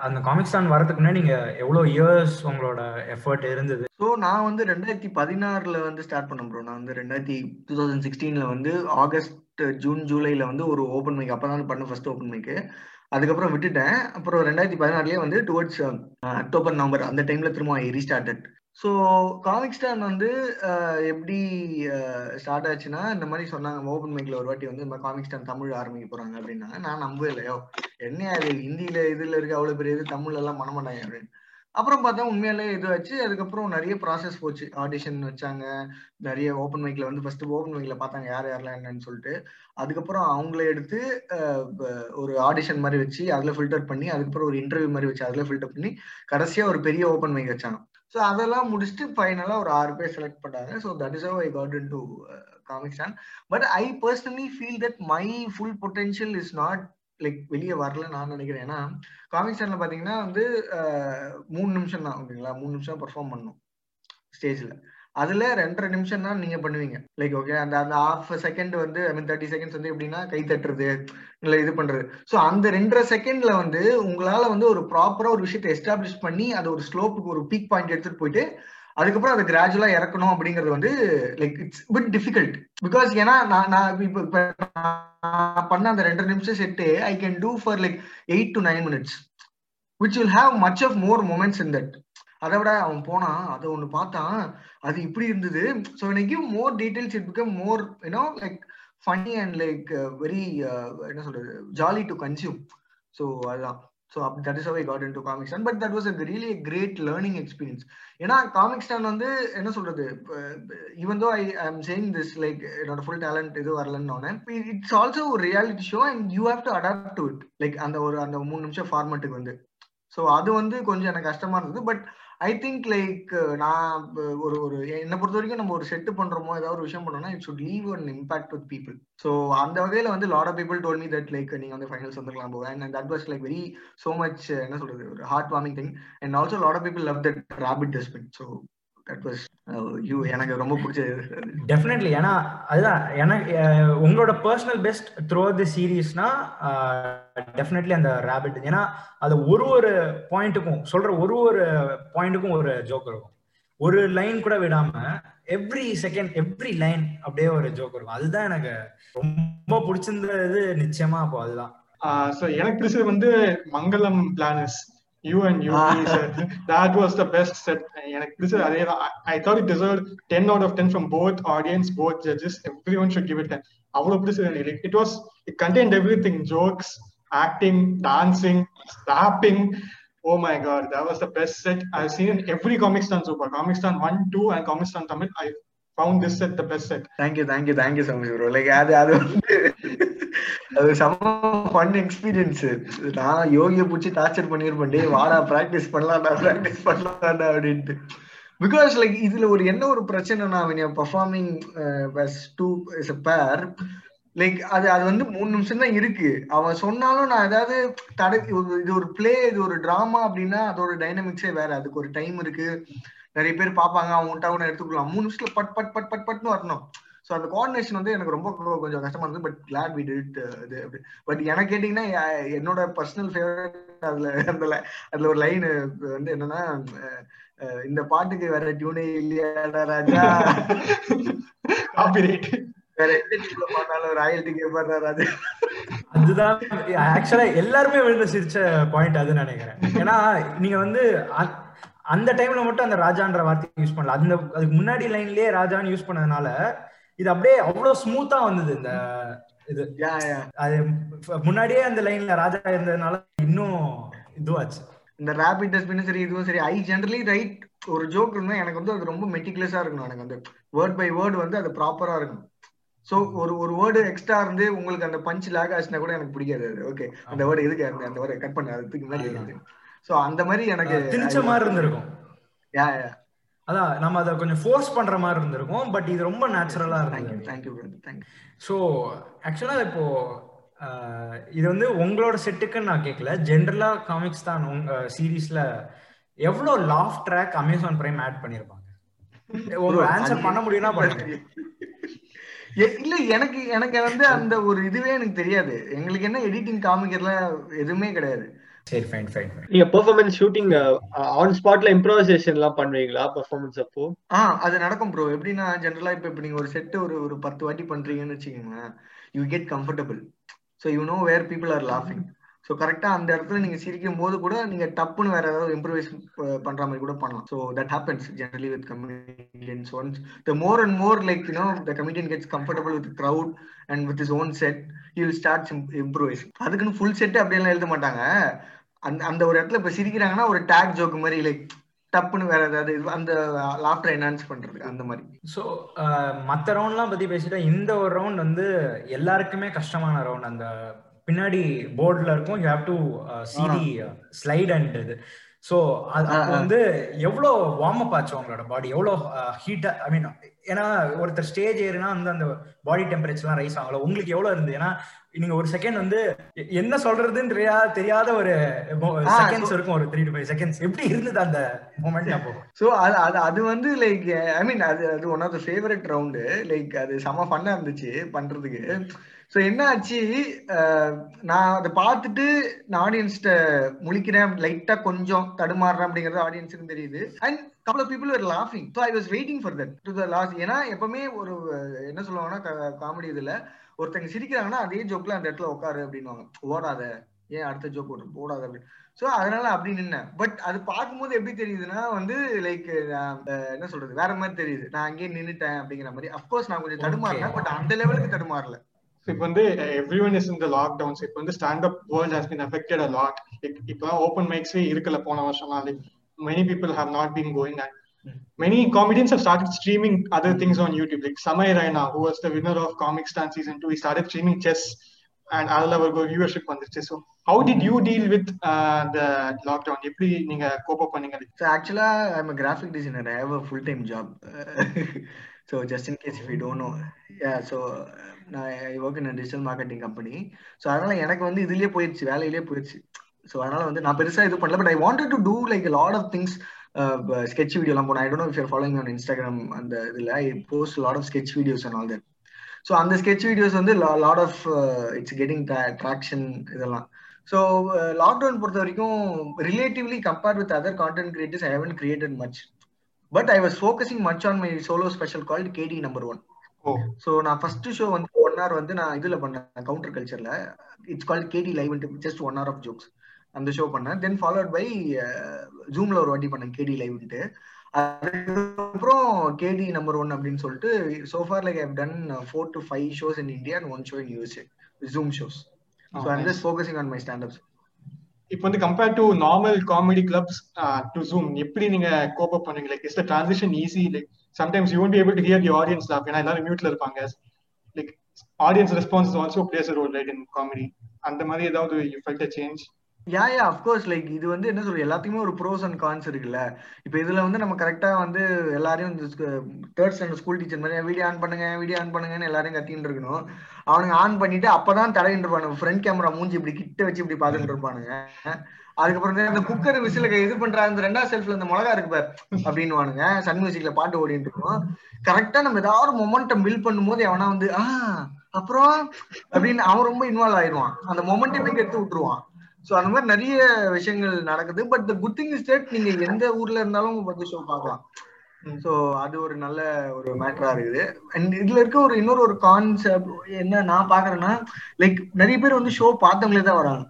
அந்த comics தான் வரதுக்கு முன்னாடி நீங்க எவ்வளவு இயர்ஸ் உங்களோட எஃபர்ட் இருந்தது? ஸோ நான் வந்து ரெண்டாயிரத்தி பதினாறுல வந்து ஸ்டார்ட் பண்ணேன் ப்ரோ நான் வந்து ரெண்டாயிரத்தி டூ தௌசண்ட் சிக்ஸ்டீன்ல வந்து ஆகஸ்ட் ஜூன் ஜூலைல வந்து ஒரு ஓப்பன் மைக் அப்போ தான் பண்ண ஃபர்ஸ்ட் ஓப்பன் மைக்கு அதுக்கப்புறம் விட்டுட்டேன். அப்புறம் ரெண்டாயிரத்தி பதினாறுலயே வந்து டுவர்ட்ஸ் அக்டோபர் நவம்பர் அந்த டைம்ல திரும்ப I restarted so Comicstaan வந்து எப்படி ஸ்டார்ட் ஆச்சுன்னா இந்த மாதிரி சொன்னாங்க ஓப்பன் மைக்ல ஒரு வாட்டி வந்து இந்த மாதிரி காமிக் ஸ்டான் தமிழ் ஆரம்பிக்க போறாங்க அப்படின்னாங்க நான் நம்பவே இல்லையோ என்ன அது ஹிந்தியில இதுல இருக்க அவ்வளவு பெரிய இது தமிழ்ல எல்லாம் பண்ண மாட்டாங்க அப்படின்னு. அப்புறம் பார்த்தா உண்மையாலே இதுவாச்சு அதுக்கப்புறம் நிறைய ப்ராசஸ் போச்சு. ஆடிஷன் வச்சாங்க. நிறைய ஓப்பன் மைக்ல வந்து ஃபர்ஸ்ட் ஓப்பன் மைக்ல பார்த்தாங்க யார் யாரெல்லாம் என்னன்னு சொல்லிட்டு. அதுக்கப்புறம் அவங்கள எடுத்து ஒரு ஆடிஷன் மாதிரி வச்சு அதுல ஃபில்டர் பண்ணி அதுக்கப்புறம் ஒரு இன்டர்வியூ மாதிரி வச்சு அதுல ஃபில்டர் பண்ணி கடைசியா ஒரு பெரிய ஓப்பன் மைக் வச்சாங்க. ஸோ அதெல்லாம் முடிச்சுட்டு ஃபைனலாக ஒரு ஆறு பேர் செலக்ட் பண்ணாங்க so that is I got into Comicstaan but I personally feel that my full potential is not like வெளியே வரல நான் நினைக்கிறேன். ஏன்னா காமிக் ஸ்டாண்ட்ல பார்த்தீங்கன்னா வந்து uh, மூணு நிமிஷம் தான் ஓகேங்களா மூணு நிமிஷம் பெர்ஃபார்ம் பண்ணும் ஸ்டேஜில் அதுல ரெண்டரை நிமிஷம் தான் நீங்க பண்ணுவீங்க. லைக் ஓகே அந்த அந்த ஹாஃப் செகண்ட் வந்து ஐ மீன் தேர்ட்டி செகண்ட்ஸ் வந்து எப்படின்னா கை தட்டுறது இல்ல இது பண்றது. ஸோ அந்த ரெண்டரை செகண்ட்ல வந்து உங்களால வந்து ஒரு ப்ராப்பரா ஒரு விஷயத்தை எஸ்டாப்ளிஷ் பண்ணி அது ஒரு ஸ்லோப்புக்கு ஒரு பீக் பாயிண்ட் எடுத்துட்டு போயிட்டு அதுக்கப்புறம் அதை கிராஜுவலா இறக்கணும் அப்படிங்கிறது வந்து like it's bit difficult because ஏன்னா நான் நான் இப்போ இப்போ நான் பண்ண அந்த ரெண்டரை நிமிஷம் set I can do for like eight to nine minutes which will have much of more moments in that அதை விட அவன் போனான் அதை ஒன்று பார்த்தான் அது இப்படி இருந்தது. ஸோ எனக்கு more details it become more you know like funny and like very என்ன சொல்றது ஜாலி டு கன்சியூம் ஸோ அதுதான். So that is I got into Comicstaan but that was a really great learning experience ஏன்னா Comicstaan வந்து என்ன சொல்றது even though I I'm saying this like என்னோட full talent இது வரலன்னு இட்ஸ் ஆல்சோ ஒரு reality show and you have to adapt to it like அந்த ஒரு அந்த மூணு நிமிஷம் ஃபார்மேட்டுக்கு வந்து. ஸோ அது வந்து கொஞ்சம் எனக்கு கஷ்டமா இருந்தது. பட் ஐ திங்க் லைக் நான் ஒரு ஒரு என்னை பொறுத்த வரைக்கும் நம்ம ஒரு செட்டு பண்றோமோ ஏதாவது ஒரு விஷயம் பண்ணோம்னா it should leave an impact with people so அந்த வகையில வந்து lot of people told me that like நீங்க வந்து ஃபைனல்ஸ் வந்துருக்கலாம் போவேன் and that was like very so much என்ன சொல்றது ஒரு heart warming thing and also lot of people love that rabbit dustbin so that was you எனக்கு ரொம்ப பிடிச்சது டெஃபினெட்லி ஏன்னா அதுதான் எனக்கு உங்களோட பர்சனல் பெஸ்ட் த்ரூ தி சீரீஸ்னா டெஃபினெட்லி அந்த ரேபிட் ஏன்னா அது ஒரு ஒரு பாயிண்ட்டுக்கும் சொல்ற ஒரு ஒரு பாயிண்ட்டுக்கும் ஒரு ஜோக் இருக்கும். ஒரு லைன் கூட விடாம எவ்ரி செகண்ட் எவ்ரி லைன் அப்படியே ஒரு ஜோக் இருக்கும். அதுதான் எனக்கு ரொம்ப பிடிச்சிருந்தது நிச்சயமா அப்போ அதுதான். ஸோ எனக்கு பிடிச்சது வந்து மங்களம் பிளானஸ் you and you ah. that was the best set. this is, I, thought it deserved 10 out of 10 from both audience both judges. Everyone should give it 10 it was it contained everything. Jokes acting dancing slapping. Oh my god that was the best set i've seen in every comic stand super comic stand 1 2 and comic stand tamil. I found this set the thank you thank you thank you thank you so much bro like அது அது வந்து அது சம fun experience நான் யோகியை பிடிச்சி torture பண்ணியிருப்பேன் டே வாடா practice பண்ணலாம்டா practice பண்ணலாம்டா அப்படின்ட்டு. பிகாஸ் லைக் இதுல ஒரு என்ன ஒரு பிரச்சனைனா when you're performing uh, as is a pair like அது அது வந்து மூணு நிமிஷம் தான் இருக்கு. அவன் சொன்னாலும் நான் ஏதாவது தடை இது ஒரு பிளே இது ஒரு டிராமா அப்படின்னா அதோட டைனமிக்ஸே வேற. அதுக்கு ஒரு டைம் இருக்கு. நிறைய பேர் பார்ப்பாங்க அவங்க விட்டா எடுத்துக்கலாம் மூணு நிமிஷத்துல பட் பட் பட் பட் பட்னு வரணும். ஸோ அந்த கோஆர்டினேஷன் வந்து எனக்கு ரொம்ப கொஞ்சம் கஷ்டமா இருந்தது. பட் கிளாட் வி டிட் இது பட் எனக்கு கேட்டிங்கன்னா என்னோட பர்சனல் ஃபேவரட் அதுல அந்த அதுல ஒரு லைன் வந்து என்னன்னா இந்த பாட்டுக்கு வேற டியூனே இல்லையாடா ராஜா காப்பிரைட் வேற எந்த பாடினாலும் ராயல்டி ராஜா. அதுதான் ஆக்சுவலா எல்லாருமே விழுந்து சிரிச்ச பாயிண்ட் அதுன்னு நினைக்கிறேன். ஏன்னா நீங்க வந்து அந்த டைம்ல மட்டும் அந்த ராஜான்ற வார்த்தையை யூஸ் பண்ணல. அந்த அதுக்கு முன்னாடி லைன்லயே ராஜான்னு யூஸ் பண்ணதுனால இது அப்படியே அவ்வளவு ஸ்மூத்தா வந்தது இந்த இது. அது முன்னாடியே அந்த லைன்ல ராஜா இருந்ததுனால இன்னும் இதுவாச்சு. இந்த ரேபிட் டஸ்ட்பினும் சரி இதுவும் சரி. ஐ ஜென்ரலி ரைட் ஒரு ஜோக் இருந்தா எனக்கு வந்து அது ரொம்ப மெட்டிகுலஸா இருக்கணும். எனக்கு வந்து வேர்ட் பை வேர்டு வந்து அது ப்ராப்பரா இருக்கணும். சோ ஒரு ஒரு வேர்டு எக்ஸ்ட்ரா இருந்து உங்களுக்கு அந்த பஞ்ச் லேக் ஆச்சுன்னா கூட எனக்கு பிடிக்காது ஓகே அந்த வேர்டு எதுக்கு அந்த அந்த வேர்டு கட் பண்ண அதுக்கு முன்னாடி சோ அந்த மாதிரி எனக்கு திணிச்ச மாதிரி இருந்திருக்கும். யா யா அதான் நம்ம அதை கொஞ்சம் ஃபோர்ஸ் பண்ற மாதிரி இருந்திருக்கும் பட் இது ரொம்ப நேச்சுரலா இருந்தது. தேங்க்யூ தேங்க்யூ ஸோ ஆக்சுவலா இப்போ இது வந்து உங்களோட செட்டுக்குன்னு நான் கேட்கல ஜென்ரலா காமிக்ஸ் தான் உங்க சீரீஸ்ல எவ்வளவு laugh track Amazon Prime add பண்ணிருப்பாங்க? உங்க ஆன்சர் பண்ண முடியும்னா *laughs* பண்ணுங்க. இல்ல எனக்கு எனக்கு வந்து அந்த ஒரு இதுவே எனக்கு தெரியாது. எங்களுக்கு என்ன எடிட்டிங் காமிக்கிறதுலாம் எதுவுமே கிடையாது. சரி ஃபைன் ஃபைன் நீங்க பெர்ஃபார்மன்ஸ் ஷூட்டிங் ஆன் ஸ்பாட்ல இம்ப்ரோவைசேஷன் எல்லாம் பண்ணுவீங்களா பெர்ஃபார்மன்ஸ் அப்போ? ஆ அது நடக்கும் ப்ரோ எப்படின்னா ஜென்ரலா இப்ப இப்ப நீங்க ஒரு செட் ஒரு ஒரு பத்து வாட்டி பண்றீங்கன்னு வச்சுக்கோங்க you get comfortable so you know where people are லாஃபிங் so கரெக்டாக அந்த இடத்துல நீங்க சிரிக்கும் போது கூட நீங்க டப்புன்னு வேற ஏதாவது இம்ப்ரூவைஸ் பண்ற மாதிரி கூட பண்ணலாம். So that happens generally with comedians once the more and more like you know the comedian gets comfortable with crowd and with is own set you will start improvise அதுக்குன்னு ஃபுல் செட் அப்படியெல்லாம் எழுத மாட்டாங்க. அந்த அந்த ஒரு இடத்துல இப்போ சிரிக்கிறாங்கன்னா ஒரு டேக் ஜோக் மாதிரி லைக் டப்புன்னு வேற ஏதாவது அந்த லாஃப்டர் என்ஹான்ஸ் பண்றது அந்த மாதிரி. ஸோ மற்ற ரவுண்ட்லாம் பத்தி பேசிட்டா இந்த ஒரு ரவுண்ட் வந்து எல்லாருக்குமே கஷ்டமான ரவுண்ட் அந்த பின்னாடி போர்டில் இருக்கும். You have to see the slide and இது. ஸோ அது. வந்து எவ்வளோ வார்ம் அப் ஆச்சு உங்களோட பாடி எவ்வளோ ஹீட் ஐ மீன் ஏன்னா ஒருத்தர் ஸ்டேஜ் ஏறுனா வந்து அந்த பாடி டெம்பரேச்சர்லாம் ரைஸ் ஆகல. உங்களுக்கு எவ்வளோ இருந்து ஏன்னா நீங்க ஒரு செகண்ட் வந்து என்ன சொல்றதுன்னு தெரியாத தெரியாத ஒரு செகண்ட்ஸ் இருக்கும் ஒரு த்ரீ டு ஃபைவ் செகண்ட்ஸ் எப்படி இருந்தது அந்த மூமெண்ட் அப்போ ஸோ அது அது அது வந்து லைக் ஐ மீன் அது அது one of the favourite round like அது செம ஃபன்னா இருந்துச்சு பண்றதுக்கு. ஸோ என்ன ஆச்சு அஹ், நான் அதை பார்த்துட்டு நான் ஆடியன்ஸ்ட முழிக்கிறேன். லைட்டா கொஞ்சம் தடுமாறுறேன் அப்படிங்கிறது ஆடியன்ஸுக்கு தெரியுது. அண்ட் கப்பல் people are லாஃபிங் so I was waiting for that to the last ஏன்னா எப்பவுமே ஒரு என்ன சொல்லுவாங்கன்னா காமெடி இதுல ஒருத்தங்க சிரிக்கிறாங்கன்னா அதே ஜோக்ல அந்த இடத்துல உட்காரு அப்படின்னுவாங்க. ஓடாத. ஏன் அடுத்த ஜோக் ஓட்டு ஓடாத அப்படின்னு. சோ அதனால அப்படி நின்னேன். பட் அது பார்க்கும்போது எப்படி தெரியுதுன்னா வந்து லைக் என்ன சொல்றது? வேற மாதிரி தெரியுது. நான் அங்கேயே நின்னுட்டேன் அப்படிங்கிற மாதிரி. அப்கோர்ஸ் நான் கொஞ்சம் தடுமாறினேன். பட் அந்த லெவலுக்கு தடுமாறல. இப்போ வந்து எவ்ரிஒன் இஸ் இந்த லாக்டவுன்ஸ் இப்போ வந்து stand up world has been affected a lot இப்போ ஓப்பன் மைக்ஸே இருக்கல போன வருஷம்லாம் like many people have not been going and many comedians have started streaming other things on YouTube. Like Samay Raina, who was the winner of Comic Stand season two, he started streaming chess and அதில் ஒரு viewership வந்துருச்சு so how did you deal with uh, the lockdown எப்படி நீங்க cope up பண்ணீங்க so ஆக்சுவலா I'm graphic designer I have a full time job so just in case if you don't know yeah so நான் I work in digital marketing company so அதனால எனக்கு வந்து இதுலயே போயிடுச்சு வேலையிலேயே போயிடுச்சு ஸோ அதனால வந்து நான் பெருசா இது பண்ணல but I wanted to do like lot of things sketch வீடியோலாம் போனேன். I don't know if following on Instagram அந்த இதில் I post lot of sketch videos and all that so அந்த ஸ்கெட்ச் வீடியோஸ் வந்து lot of it's getting traction இதெல்லாம். So lockdown பொறுத்த வரைக்கும் relatively compared with other content creators I haven't created much but I was focusing much on my solo special called KD number one so நான் first show வந்து one hour வந்து நான் இதுல பண்ணேன் counter கல்ச்சர்ல it's called KD live just one hour of jokes அந்த show பண்ணேன். Then followed by ஜூம்ல ஒரு வாட்டி பண்ணேன் கேடி லைவ்ன்ட்டு அதுக்கப்புறம் கேடி நம்பர் ஒன் அப்படின்னு சொல்லிட்டு so far like have done four to five shows in India and one show in USA Zoom shows so I'm just focusing on my standups இப்போ வந்து compared to normal comedy clubs to Zoom எப்படி நீங்க cope up பண்ணீங்க like is the transition easy like sometimes you won't be able to hear the audience laugh ஏன்னா எல்லாரும் மியூட்ல இருப்பாங்க. Like audience response also plays role right in comedy அந்த மாதிரி ஏதாவது you felt a change yeah yeah of course like இது வந்து என்ன சொல்றது? எல்லாத்துக்குமே ஒரு ப்ரோஸ் அண்ட் கான்ஸ் இருக்குல்ல. இப்போ இதுல வந்து நம்ம கரெக்டா வந்து எல்லாரையும் தேர்ட் ஸ்டாண்டர்ட் ஸ்கூல் டீச்சர் மாதிரி வீடியோ ஆன் பண்ணுங்க வீடியோ ஆன் பண்ணுங்கன்னு எல்லாரையும் கத்தின்னு இருக்கணும். அவனுங்க ஆன் பண்ணிட்டு அப்பதான் தடையிட்டு இருப்பானுங்க ஃப்ரண்ட் கேமரா மூஞ்சி இப்படி கிட்ட வச்சு இப்படி பாத்துட்டு இருப்பானுங்க. அதுக்கப்புறம் அந்த குக்கர் விசில இது பண்ற அந்த ரெண்டாவது செல்ஃப்ல இந்த மிளகா இருக்கு அப்படின்னு வானுங்க சன் மியூசிக்ல பாட்டு ஓடிட்டு இருக்கும். கரெக்டா நம்ம ஏதாவது மொமெண்டம் பில் பண்ணும்போது எவனா வந்து ஆஹ் அப்புறம்? அப்படின்னு அவன் ரொம்ப இன்வால்வ் ஆயிடுவான். அந்த மொமெண்டமே எடுத்து விட்டுருவான். சோ அந்த மாதிரி நிறைய விஷயங்கள் நடக்குது. But the good thing is that நீங்க எந்த ஊர்ல இருந்தாலும் வந்து ஷோ பார்க்கலாம். சோ அது ஒரு நல்ல ஒரு மேட்டரா இருக்குது. அண்ட் இதுல இருக்க ஒரு இன்னொரு ஒரு கான்செப்ட் என்ன நான் பாக்குறேன்னா லைக் நிறைய பேர் வந்து ஷோ பார்த்தவங்களே தான் வராங்க.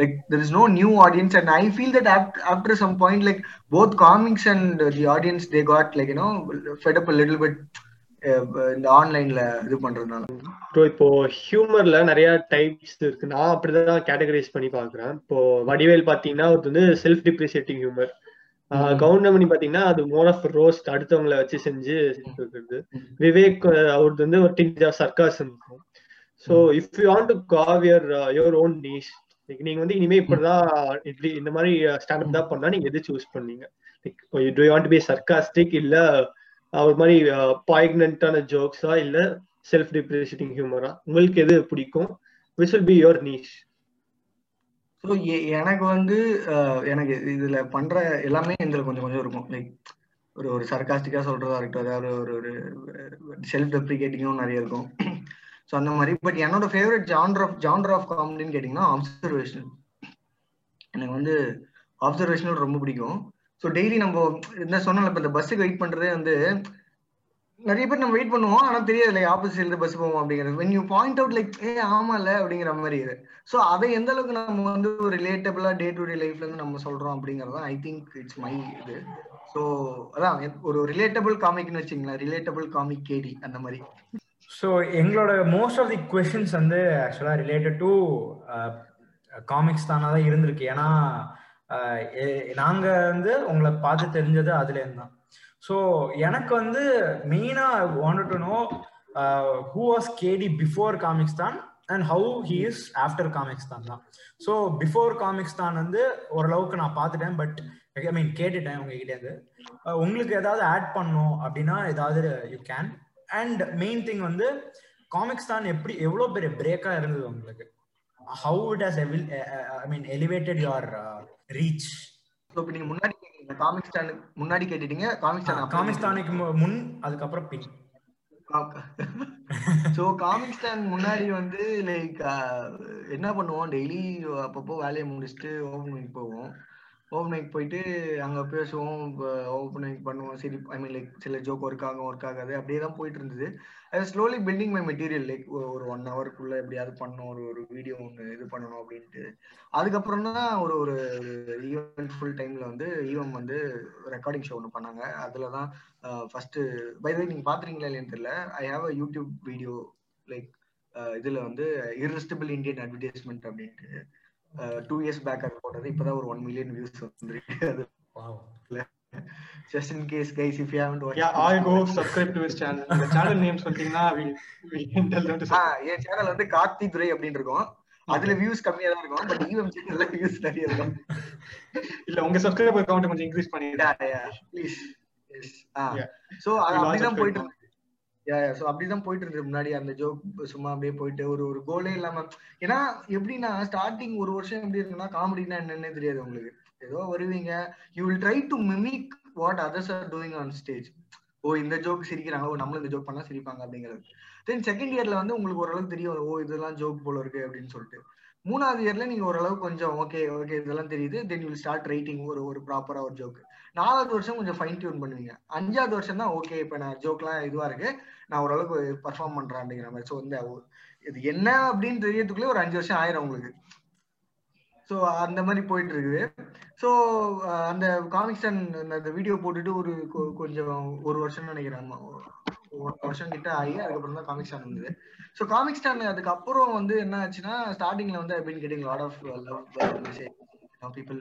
Like there is no new audience. And i feel that after, after some point like both comics and the audience they got like you know fed up a little bit இந்த ஆன்லைன்ல இது பண்றதுனால. Bro இப்போ ஹியூமர்ல நிறைய types இருக்கு. நான் அப்படிதான் categorise பண்ணி பாக்குறேன் இப்போ வடிவேல் பாத்தீங்கன்னா அது வந்து செல்ஃப் டிப்ரிசியேட்டிங் ஹியூமர் கவுண்டமணி பாத்தீங்கன்னா அது மோர் ஆஃப் ரோஸ்ட் அடுத்தவங்களை வச்சு செஞ்சு இருக்கிறது. விவேக் அவரது வந்து ஒரு டிஞ்ச் ஆஃப் சர்க்காசம் இருக்கும். So if you want to carve your your own niche நீங்க வந்து இனிமே இப்படிதான் இப்படி இந்த மாதிரி uh, ஸ்டாண்டப் தான் பண்ணா நீங்க எது சூஸ் பண்ணீங்க? Do you want be sarcastic இல்ல ஒரு மாதிரி uh, பாய்க்னண்டான ஜோக்ஸா இல்ல செல்ஃப் டிப்ரிசியேட்டிங் ஹியூமரா உங்களுக்கு எது பிடிக்கும்? Which will be your niche so எனக்கு வந்து uh, எனக்கு இதுல பண்ற எல்லாமே இதுல கொஞ்சம் கொஞ்சம் இருக்கும். லைக் ஒரு ஒரு சர்காஸ்டிக்கா சொல்றதா இருக்கட்டும் அதாவது ஒரு ஒரு செல்ஃப் டெப்ரிகேட்டிங்கும் நிறைய இருக்கும். ஸோ அந்த மாதிரி. பட் என்னோட favourite genre of genre of காமெடின்னு கேட்டிங்கன்னா அப்சர்வேஷன் எனக்கு வந்து அப்சர்வேஷனல் ரொம்ப பிடிக்கும். ஸோ டெய்லி நம்ம என்ன சொன்னால இப்போ இந்த பஸ்ஸுக்கு வெயிட் பண்ணுறதே வந்து நிறைய பேர் நம்ம வெயிட் பண்ணுவோம். ஆனால் தெரியாது லைக் ஆப்போசிட் இருந்து பஸ் போவோம் அப்படிங்கிறது. When you point out like a ஆமால அப்படிங்கிற மாதிரி இது ஸோ அதை எந்த அளவுக்கு நம்ம வந்து ஒரு ரிலேட்டபிளா டே டு டே லைஃப்ல இருந்து நம்ம சொல்றோம் அப்படிங்கறது ஐ திங்க் இட்ஸ் மை இது. ஸோ அதான் ஒரு ரிலேட்டபிள் காமிக்னு வச்சுங்களேன் ரிலேட்டபிள் காமிக் கேடி அந்த மாதிரி. ஸோ எங்களோட மோஸ்ட் ஆஃப் தி கொஷின்ஸ் வந்து ஆக்சுவலாக ரிலேட்டட் டு காமிக்ஸ் தானாக தான் இருந்திருக்கு. ஏன்னா uh, நாங்கள் வந்து உங்களை பார்த்து தெரிஞ்சது அதுலேருந்து தான். ஸோ எனக்கு வந்து மெயினாக want to know who was KD before Comicstaan and how he is after Comicstaan தான். ஸோ பிஃபோர் காமிக்ஸ் தான் வந்து ஓரளவுக்கு நான் பார்த்துட்டேன் பட் ஐ மீன் கேட்டுட்டேன் உங்ககிட்ட uh, உங்களுக்கு ஏதாவது ஆட் பண்ணும் அப்படின்னா ஏதாவது you can and main thing வந்து காமிக்ஸ் தான் எப்படி எவ்வளோ பெரிய பிரேக்கா இருந்தது உங்களுக்கு? How it has I mean elevated your reach இப்போ நீங்க முன்னாடி காமிக் ஸ்டாண்டுக்கு முன்னாடி கேட்டுட்டீங்க காமிக் ஸ்டாண்ட் காமிக் ஸ்டாண்டுக்கு முன் அதுக்கப்புறம் பின். ஸோ காமிக் ஸ்டாண்ட் முன்னாடி வந்து லைக் என்ன பண்ணுவோம் டெய்லி அப்பப்போ வேலையை முடிச்சுட்டு ஓப்பன் மைக் போவோம். ஓப்பன் மைக் போயிட்டு அங்கே பேசுவோம் ஓப்பன் மைக் பண்ணுவோம். சரி ஐ மீன் லைக் சில ஜோக் ஒர்க் ஆகும் ஒர்க் ஆகாது. அப்படியே தான் போயிட்டு இருந்தது. அது slowly building my material like ஒரு ஒன் ஹவருக்குள்ள எப்படியாவது பண்ணணும் ஒரு ஒரு வீடியோ ஒன்று இது பண்ணணும் அப்படின்ட்டு. அதுக்கப்புறம் தான் ஒரு ஒரு ஈவெண்ட் ஃபுல் டைம்ல வந்து ஈவன் வந்து ரெக்கார்டிங் ஷோ ஒன்று பண்ணாங்க. அதில் தான் ஃபர்ஸ்ட் பை வே நீங்கள் பார்த்துறீங்களா இல்லையான்னு தெரியல. I have a YouTube video like இதில் வந்து இர்ரெஸ்டபிள் இந்தியன் அட்வர்டைஸ்மெண்ட் அப்படின்ட்டு. டூ இயர்ஸ் பேக் அது போட்டது. இப்போதான் ஒரு ஒன் மில்லியன் வியூஸ் வந்துருக்கு. அது just in case guys if you haven't watched yeah i'll go subscribe to his channel. The channel name சொல்றீங்கன்னா we we can tell them to ஆ என் சேனல் வந்து கார்த்தி துரை அப்படின்னு இருக்கும். அதுல வியூஸ் கம்மியா தான் இருக்கும். பட் ஈவம் சேனல்ல வியூஸ் நிறைய இருக்கும். இல்ல உங்க சப்ஸ்கிரைபர் கவுண்ட் கொஞ்சம் இன்க்ரீஸ் பண்ணிடுங்க. ப்ளீஸ் எஸ் ஆ. சோ அப்படிதான் போயிட்டு யா ஸோ அப்படிதான் போயிட்டு இருந்தது முன்னாடி அந்த ஜோக் சும்மா அப்படியே போயிட்டு ஒரு ஒரு கோலே இல்லாம. ஏன்னா எப்படின்னா ஸ்டார்டிங் ஒரு வருஷம் எப்படி இருக்குன்னா காமெடினா என்னன்னே தெரியாது உங்களுக்கு. ஏதோ வருவீங்க. You will try to mimic what others are doing on stage oh இந்த ஜோக் சிரிக்கிறாங்க. ஓ நம்மளும் இந்த ஜோக் பண்ணா சிரிப்பாங்க அப்படிங்கிறது. தென் செகண்ட் இயர்ல வந்து உங்களுக்கு ஓரளவுக்கு தெரியும். ஓ இதெல்லாம் ஜோக் போல இருக்கு அப்படின்னு சொல்லிட்டு. மூணாவது இயர்ல நீங்க ஓரளவுக்கு கொஞ்சம் ஓகே ஓகே இதெல்லாம் தெரியுது. தென் யூ ஸ்டார்ட் ரைட்டிங் ஒரு ஒரு ப்ராப்பரா ஒரு ஜோக் நாலாவது வருஷம் கொஞ்சம் ஃபைன் டியூன் பண்ணுவீங்க அஞ்சாவது வருஷம் தான் ஓகே இப்ப நான் ஜோக்லாம் இதுவா இருக்கு நான் ஓரளவுக்கு பர்ஃபார்ம் பண்றேன் அப்படிங்கிற மாதிரி ஸோ இந்த இது என்ன அப்படின்னு தெரியறதுக்குள்ளே ஒரு அஞ்சு வருஷம் ஆயிரும் உங்களுக்கு ஸோ அந்த மாதிரி போயிட்டு இருக்குது ஸோ அந்த காமிக்ஸ் அந்த வீடியோ போட்டுட்டு ஒரு கொஞ்சம் ஒரு வருஷம் நினைக்கிறேன் ஒரு வருஷம் கிட்ட ஆகி அதுக்கப்புறம் தான் காமிக் ஸ்டாண்ட் வந்தது ஸோ காமிக் ஸ்டாண்ட் அதுக்கப்புறம் வந்து என்ன ஆச்சுன்னா ஸ்டார்டிங்ல வந்து அப்படின்னு getting lot of love message people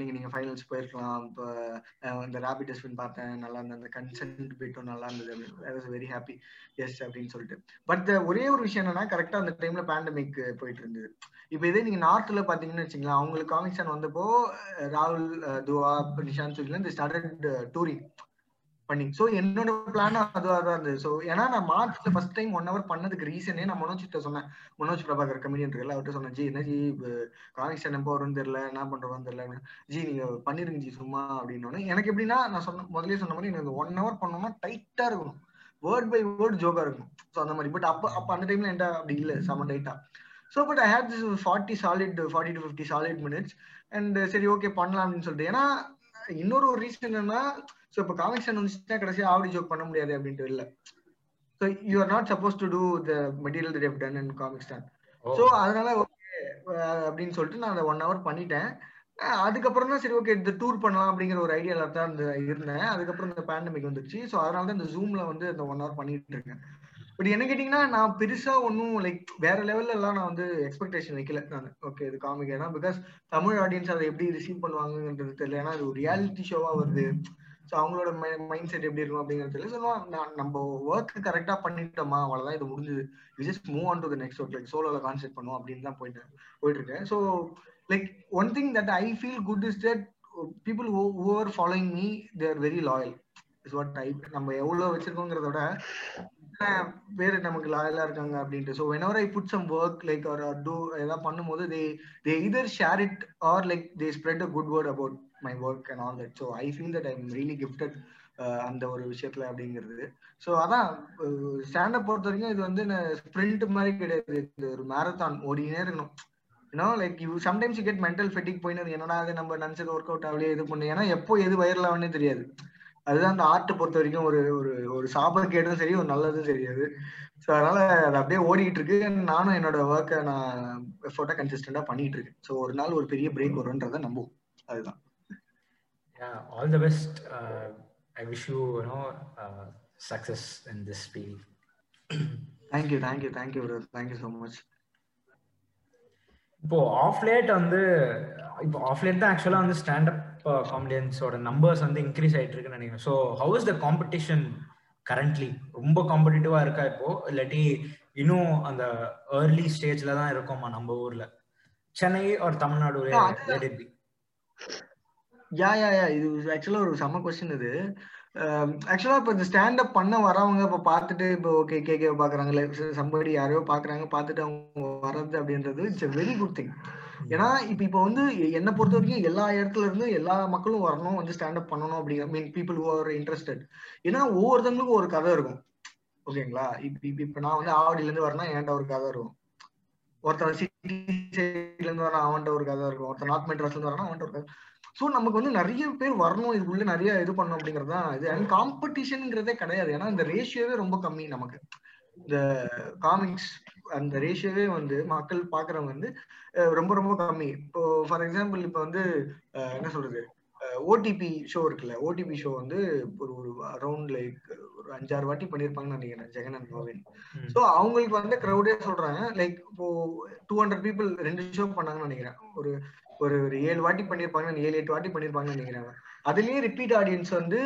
நீங்க நீங்க ஃபைனல்ஸ் போயிருக்கலாம். இப்போ இந்த ரேபிட் டெஸ்ட்பின் பார்த்தேன். நல்லா இருந்தது. அந்த கன்சென்ட் பிட்டும் நல்லா இருந்தது. I was very happy yes அப்படின்னு சொல்லிட்டு. பட் ஒரே ஒரு விஷயம் என்னன்னா கரெக்டா அந்த டைம்ல பேண்டமிக் போயிட்டு இருந்தது. இப்போ இதே நீங்க நார்த்ல பாத்தீங்கன்னு வச்சுங்களேன் அவங்களுக்கு காமிக்ஷன் வந்தப்போ ராகுல் துவா நிஷாந்த் சொல்லி இந்த ஸ்டார்டட் டூரிங் பண்ணி ஸோ என்னோட பிளானும் அதுவாக தான் இருந்தது. ஸோ ஏன்னா நான் மார்ச்ல ஃபர்ஸ்ட் டைம் ஒன் ஹவர் பண்ணதுக்கு ரீசனே நான் மனோஜ் கிட்ட சொன்னேன். மனோஜ் பிரபாகர் கமெடியன் இருக்குல்ல அவர்கிட்ட சொன்னேன் ஜி என்ன ஜி காமிக்ஸ் என்ன வரும்னு தெரியல என்ன பண்றோம்னு தெரியல ஜி நீங்க பண்ணிருங்க ஜி சும்மா அப்படின்னு எனக்கு எப்படின்னா நான் சொன்ன முதலே சொன்ன மாதிரி எனக்கு ஒன் ஹவர் பண்ணோம்னா டைட்டா இருக்கணும். வேர்ட் பை வேர்ட் ஜோக்கா இருக்கும் ஸோ அந்த மாதிரி. பட் அப்போ அப்போ அந்த டைம்ல என்கிட்ட அப்படி இல்லை செம டைட்டா so but I had this forty solid forty to fifty solid minutes and சரி ஓகே பண்ணலாம் அப்படின்னு சொல்லிட்டு. ஏன்னா இன்னொரு ஒரு ரீசன் என்னன்னா ஸோ இப்போ காமிக்ஸ் வந்துச்சுன்னா கடைசியாக ஆவடி ஜோக் பண்ண முடியாது அப்படின்ட்டு இல்லை. So you are not suppose to do the material that have done in Comicstaan so அதனால ஓகே அப்படின்னு சொல்லிட்டு நான் அதை ஒன் ஹவர் பண்ணிட்டேன். அதுக்கப்புறம் தான் சரி ஓகே இந்த டூர் பண்ணலாம் அப்படிங்கிற ஒரு ஐடியால தான் இந்த இருந்தேன். அதுக்கப்புறம் இந்த பேண்டமிக் வந்துருச்சு ஸோ அதனால தான் இந்த ஜூம்ல வந்து இந்த ஒன் ஹவர் பண்ணிட்டு இருக்கேன். பட் என்ன கேட்டீங்கன்னா நான் பெருசா ஒன்றும் லைக் வேற லெவல்ல எல்லாம் நான் வந்து எக்ஸ்பெக்டேஷன் வைக்கல நான். ஓகே இது காமிக் ஏன்னா பிகாஸ் தமிழ் ஆடியன்ஸ் அதை எப்படி ரிசீவ் பண்ணுவாங்கன்றது தெரியல. ஏன்னா அது ஒரு ரியாலிட்டி ஷோவா வருது. ஸோ அவங்களோட மைண்ட் செட் எப்படி இருக்கும் அப்படிங்கிறது தெரியல. ஸோ நான் நம்ம ஒர்க் கரெக்டாக பண்ணிட்டோமா? அவ்வளோதான் இது முடிஞ்சது. You just move on to the next work like சோலோவில் consent பண்ணுவோம் அப்படின்னு தான் போயிட்டு போயிட்டு இருக்கேன் so like one thing that I feel good is that people over following me there very loyal is what I நம்ம எவ்வளோ வச்சிருக்கோங்கிறத விட வேறு நமக்கு லாயலா இருக்காங்க அப்படின்ட்டு. So when I put some work like ஒரு டூ ஏதாவது பண்ணும்போது they they either share it or like they spread a good word about my work and all that so I feel that I am really gifted அந்த ஒரு விஷயத்துல அப்படிங்கிறது. So அதான் stand up பொறுத்த வரைக்கும் இது வந்து ஸ்ப்ரிண்ட் மாதிரி கிடையாது. இது ஒரு மேரத்தான் ஓடினே இருக்கணும் ஏன்னா like you sometimes get mental fatigue போயின்னு என்னடா அது நம்ம நினச்சது ஒர்க் அவுட் ஆகலையே இது பண்ணு. ஏன்னா எப்போ எது வைரல் ஆகணும்னு தெரியாது. அதுதான் அந்த ஆர்ட் பொறுத்த வரைக்கும் ஒரு ஒரு ஒரு சாபக்கேடும் சரி ஒரு நல்லதும் தெரியாது. ஸோ அதனால அது அப்படியே ஓடிட்டு இருக்கு. நானும் என்னோட ஒர்க்கை நான் எஃபோர்ட்டா கன்சிஸ்டண்டா பண்ணிட்டு இருக்கேன். ஸோ ஒரு நாள் ஒரு பெரிய பிரேக் வரும்ன்றதை நம்புவோம். அதுதான். All the best I wish you know success in this field thank you thank you thank you thank you so much இப்போ ஆஃப் லேட் வந்து இப்போ ஆஃப் லேட் தான் ஆக்சுவலா வந்து ஸ்டாண்டப் காமெடியன்ஸோட நம்பர்ஸ் வந்து இன்க்ரீஸ் ஆயிட்டு இருக்குன்னு நினைக்கிறேன். So how is the competition currently ரொம்ப காம்படிட்டிவா இருக்கா இப்போ? இல்லாட்டி இன்னும் அந்த ஏர்லி ஸ்டேஜ்ல தான் இருக்கோமா நம்ம ஊர்ல? சென்னை ஒரு தமிழ்நாடு யா யா யா. இது ஆக்சுவலா ஒரு செம்ம கொஸ்டின் இது. ஆக்சுவலா இப்ப இந்த ஸ்டாண்ட் அப் பண்ண வரவங்க இப்ப பார்த்துட்டு இப்போ ஓகே கே கே பாக்குறாங்களே சம்படி யாரையோ பாக்குறாங்க பார்த்துட்டு அவங்க வர்றது அப்படின்றது it's a very good thing ஏன்னா இப்ப இப்ப வந்து என்ன பொறுத்த வரைக்கும் எல்லா இடத்துல இருந்து எல்லா மக்களும் வரணும் வந்து ஸ்டாண்ட் அப் பண்ணணும் அப்படிங்கிற mean people who are interested ஏன்னா ஒவ்வொருத்தவங்களுக்கும் ஒரு கதை இருக்கும். ஓகேங்களா? இப்ப இப்ப இப்ப நான் வந்து ஆவடியில இருந்து வரேன்னா என்கிட்ட ஒரு கதை இருக்கும். ஒருத்தர் சிட்டி சைட்ல இருந்து வரா அவன்கிட்ட ஒரு கதை இருக்கும். ஒருத்தர் நார்த் மெட்ராஸ்ல இருந்து வரா அவன்கிட்ட ஒரு கதை ஸோ நமக்கு வந்து நிறைய பேர் வரணும் இதுக்குள்ள நிறைய இது பண்ணணும் அப்படிங்கிறது தான் இது. அண்ட் காம்படிஷனுங்கிறதே கிடையாது. ஏன்னா இந்த ரேஷியோவே ரொம்ப கம்மி நமக்கு. இந்த காமிக்ஸ் அந்த ரேஷியோவே வந்து மக்கள் பாக்குறவங்க வந்து ரொம்ப ரொம்ப கம்மி. இப்போ ஃபார் எக்ஸாம்பிள் இப்போ வந்து என்ன சொல்றது? ஓடிபி ஷோ இருக்குல்ல. ஓடிபி ஷோ வந்து ஒரு ஒரு அரௌண்ட் லைக் ஒரு அஞ்சாறு வாட்டி பண்ணிருப்பாங்கன்னு நினைக்கிறேன் ஜெகன் அண்ட் கோவின். ஸோ அவங்களுக்கு வந்து க்ரௌடே சொல்றாங்க. லைக் இப்போ டூ ஹண்ட்ரட் பீப்புள் ரெண்டு ஷோ பண்ணாங்கன்னு நினைக்கிறேன். ஒரு ஒரு ஒரு ஏழு வாட்டி பண்ணிருப்பாங்க ஏழு எட்டு வாட்டி பண்ணிருப்பாங்கன்னு நினைக்கிறாங்க அதுலயே ரிப்பீட் ஆடியன்ஸ் வந்து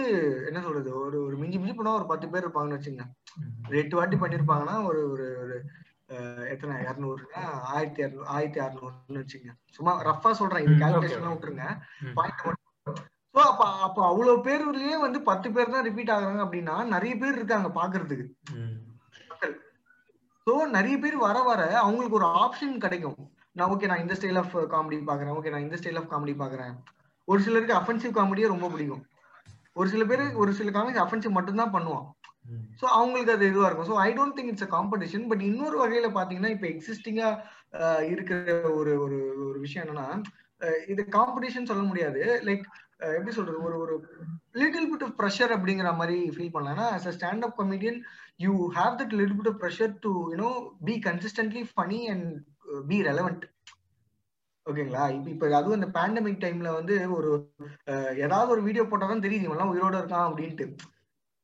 என்ன சொல்றது ஒரு ஒரு மிஞ்சி மிஞ்சி போனா ஒரு பத்து பேர் இருப்பாங்கன்னு வச்சுங்க ஒரு எட்டு வாட்டி பண்ணிருப்பாங்கன்னா ஒரு ஒரு ஒரு எத்தனை இரநூறுனா ஆயிரத்தி இரநூறு ஆயிரத்தி அறுநூறுன்னு வச்சுங்க சும்மா ரஃபா சொல்றேன் இது கால்குலேஷன் விட்டுருங்க. பாயிண்ட் ஸோ அப்ப அப்ப அவ்வளவு பேர்லயே வந்து பத்து பேர் தான் ரிப்பீட் ஆகுறாங்க அப்படின்னா நிறைய பேர் இருக்காங்க பாக்குறதுக்கு. ஸோ நிறைய பேர் வர வர அவங்களுக்கு ஒரு ஆப்ஷன் கிடைக்கும். நான் ஓகே நான் இந்த ஸ்டைல் ஆஃப் காமெடி பாக்குறேன். ஓகே நான் இந்த ஸ்டைல் ஆஃப் காமெடி பாக்குறேன். ஒரு சிலருக்கு அஃபென்சிவ் காமெடியே ரொம்ப பிடிக்கும். ஒரு சில பேர் ஒரு சில காமெடி அஃபென்சிவ் மட்டும்தான் பண்ணுவான். ஸோ அவங்களுக்கு அது இதுவா இருக்கும். So I don't think it's a competition but இன்னொரு வகையில பாத்தீங்கன்னா இப்ப எக்ஸிஸ்டிங்கா இருக்கிற ஒரு ஒரு ஒரு விஷயம் என்னன்னா இது காம்படிஷன் சொல்ல முடியாது. லைக் எப்படி சொல்றது? ஒரு ஒரு லிட்டில் பிட் ஆஃப் ப்ரெஷர் அப்படிங்கிற மாதிரி ஃபீல் பண்ணலாம் as a stand up comedian you have that little bit of pressure to you know be consistently funny and be relevant ஓகேங்களா இப்ப அதுவும் இந்த பேண்டமிக் டைம்ல வந்து ஒரு ஏதாவது ஒரு வீடியோ போட்டாதான் தெரியுது இவெல்லாம் உயிரோட இருக்கான் அப்படின்ட்டு.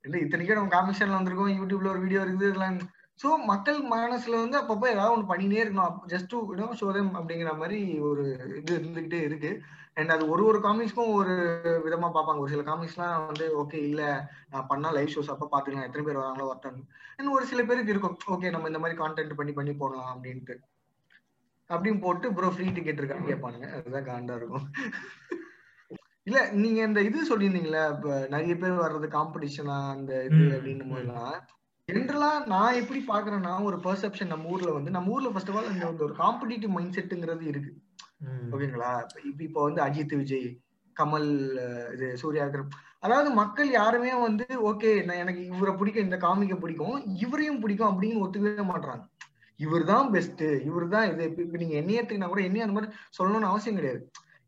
இல்லை இத்தனைக்கும் நம்ம காமிஷன்ல வந்திருக்கோம் யூடியூப்ல ஒரு வீடியோ இருக்குது இதெல்லாம். ஸோ மக்கள் மனசுல வந்து அப்பப்போ ஏதாவது ஒன்று பண்ணினே இருக்கணும். ஜஸ்ட் டு யூனோ ஷோதம் அப்படிங்கிற மாதிரி ஒரு இது இருந்துகிட்டே இருக்கு. அண்ட் அது ஒரு ஒரு காமிக்ஸ்க்கும் ஒரு விதமா பார்ப்பாங்க. ஒரு சில காமிக்ஸ்லாம் வந்து ஓகே இல்ல நான் பண்ணா லைவ் ஷோஸ் அப்ப பாத்துக்கலாம் எத்தனை பேர் வராங்களோ வரட்டும் அண்ட் ஒரு சில பேருக்கு இருக்கும். ஓகே நம்ம இந்த மாதிரி கான்டென்ட் பண்ணி பண்ணி போடலாம் அப்படின்ட்டு. அப்படின்னு போட்டு ப்ரோ ஃப்ரீ டிக்கெட் இருக்கான்னு கேட்பானுங்க. அதுதான் காண்டா இருக்கும். இல்ல நீங்க இந்த இது சொல்லியிருந்தீங்களா இப்ப நிறைய பேர் வர்றது காம்படிஷனா அந்த இது அப்படின்னு போதெல்லாம் ஜென்ரலா நான் எப்படி பாக்குறேன்னா ஒரு பெர்செப்ஷன் நம்ம ஊர்ல வந்து நம்ம ஊர்ல ஃபர்ஸ்ட் ஆஃப் ஆல் இந்த ஒரு காம்படிட்டிவ் மைண்ட் செட்டுங்கிறது இருக்கு. ஓகேங்களா? இப்ப இப்போ வந்து அஜித் விஜய் கமல் இது சூர்யா அதாவது மக்கள் யாருமே வந்து ஓகே நான் எனக்கு இவரை பிடிக்கும் இந்த காமிக்க பிடிக்கும் இவரையும் பிடிக்கும் அப்படின்னு ஒத்துக்கவே மாட்டாங்க இவர் தான் பெஸ்ட் இவர் தான் இது. இப்ப நீங்க என்னைய எடுத்துக்கினா கூட என்னைய அந்த மாதிரி சொல்லணும்னு அவசியம் கிடையாது.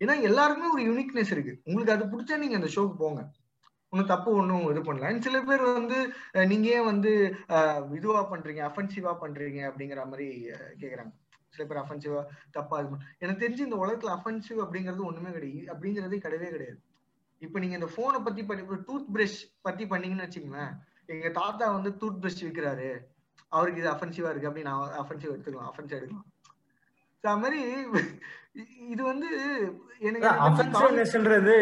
ஏன்னா எல்லாருக்குமே ஒரு யூனிக்னஸ் இருக்கு. உங்களுக்கு அது பிடிச்சா நீங்க அந்த ஷோக்கு போங்க. ஒன்னும் தப்பு ஒன்றும் இது பண்ணல. சில பேர் வந்து நீங்க ஏன் வந்து இதுவா பண்றீங்க அஃபென்சிவா பண்றீங்க அப்படிங்கிற மாதிரி கேக்குறாங்க. சில பேர் அஃபென்சிவா தப்பா இது எனக்கு தெரிஞ்சு இந்த உலகத்துல அஃபென்சிவ் அப்படிங்கிறது ஒண்ணுமே கிடையாது. அப்படிங்கிறதே கிடையவே கிடையாது. இப்ப நீங்க இந்த போனை பத்தி பண்ணி டூத் பிரஷ் பத்தி பண்ணீங்கன்னு வச்சுங்களேன் எங்க தாத்தா வந்து டூத் பிரஷ் விற்கிறாரு அவருக்கு இது அஃபென்சிவா இருக்கு அப்படின்னு நான் அஃபென்சிவ் எடுத்துக்கலாம் அஃபென்சிவ் எடுக்கலாம். அது மாதிரி இது வந்து எனக்கு அஃபென்சிவ்னஸ்ன்றது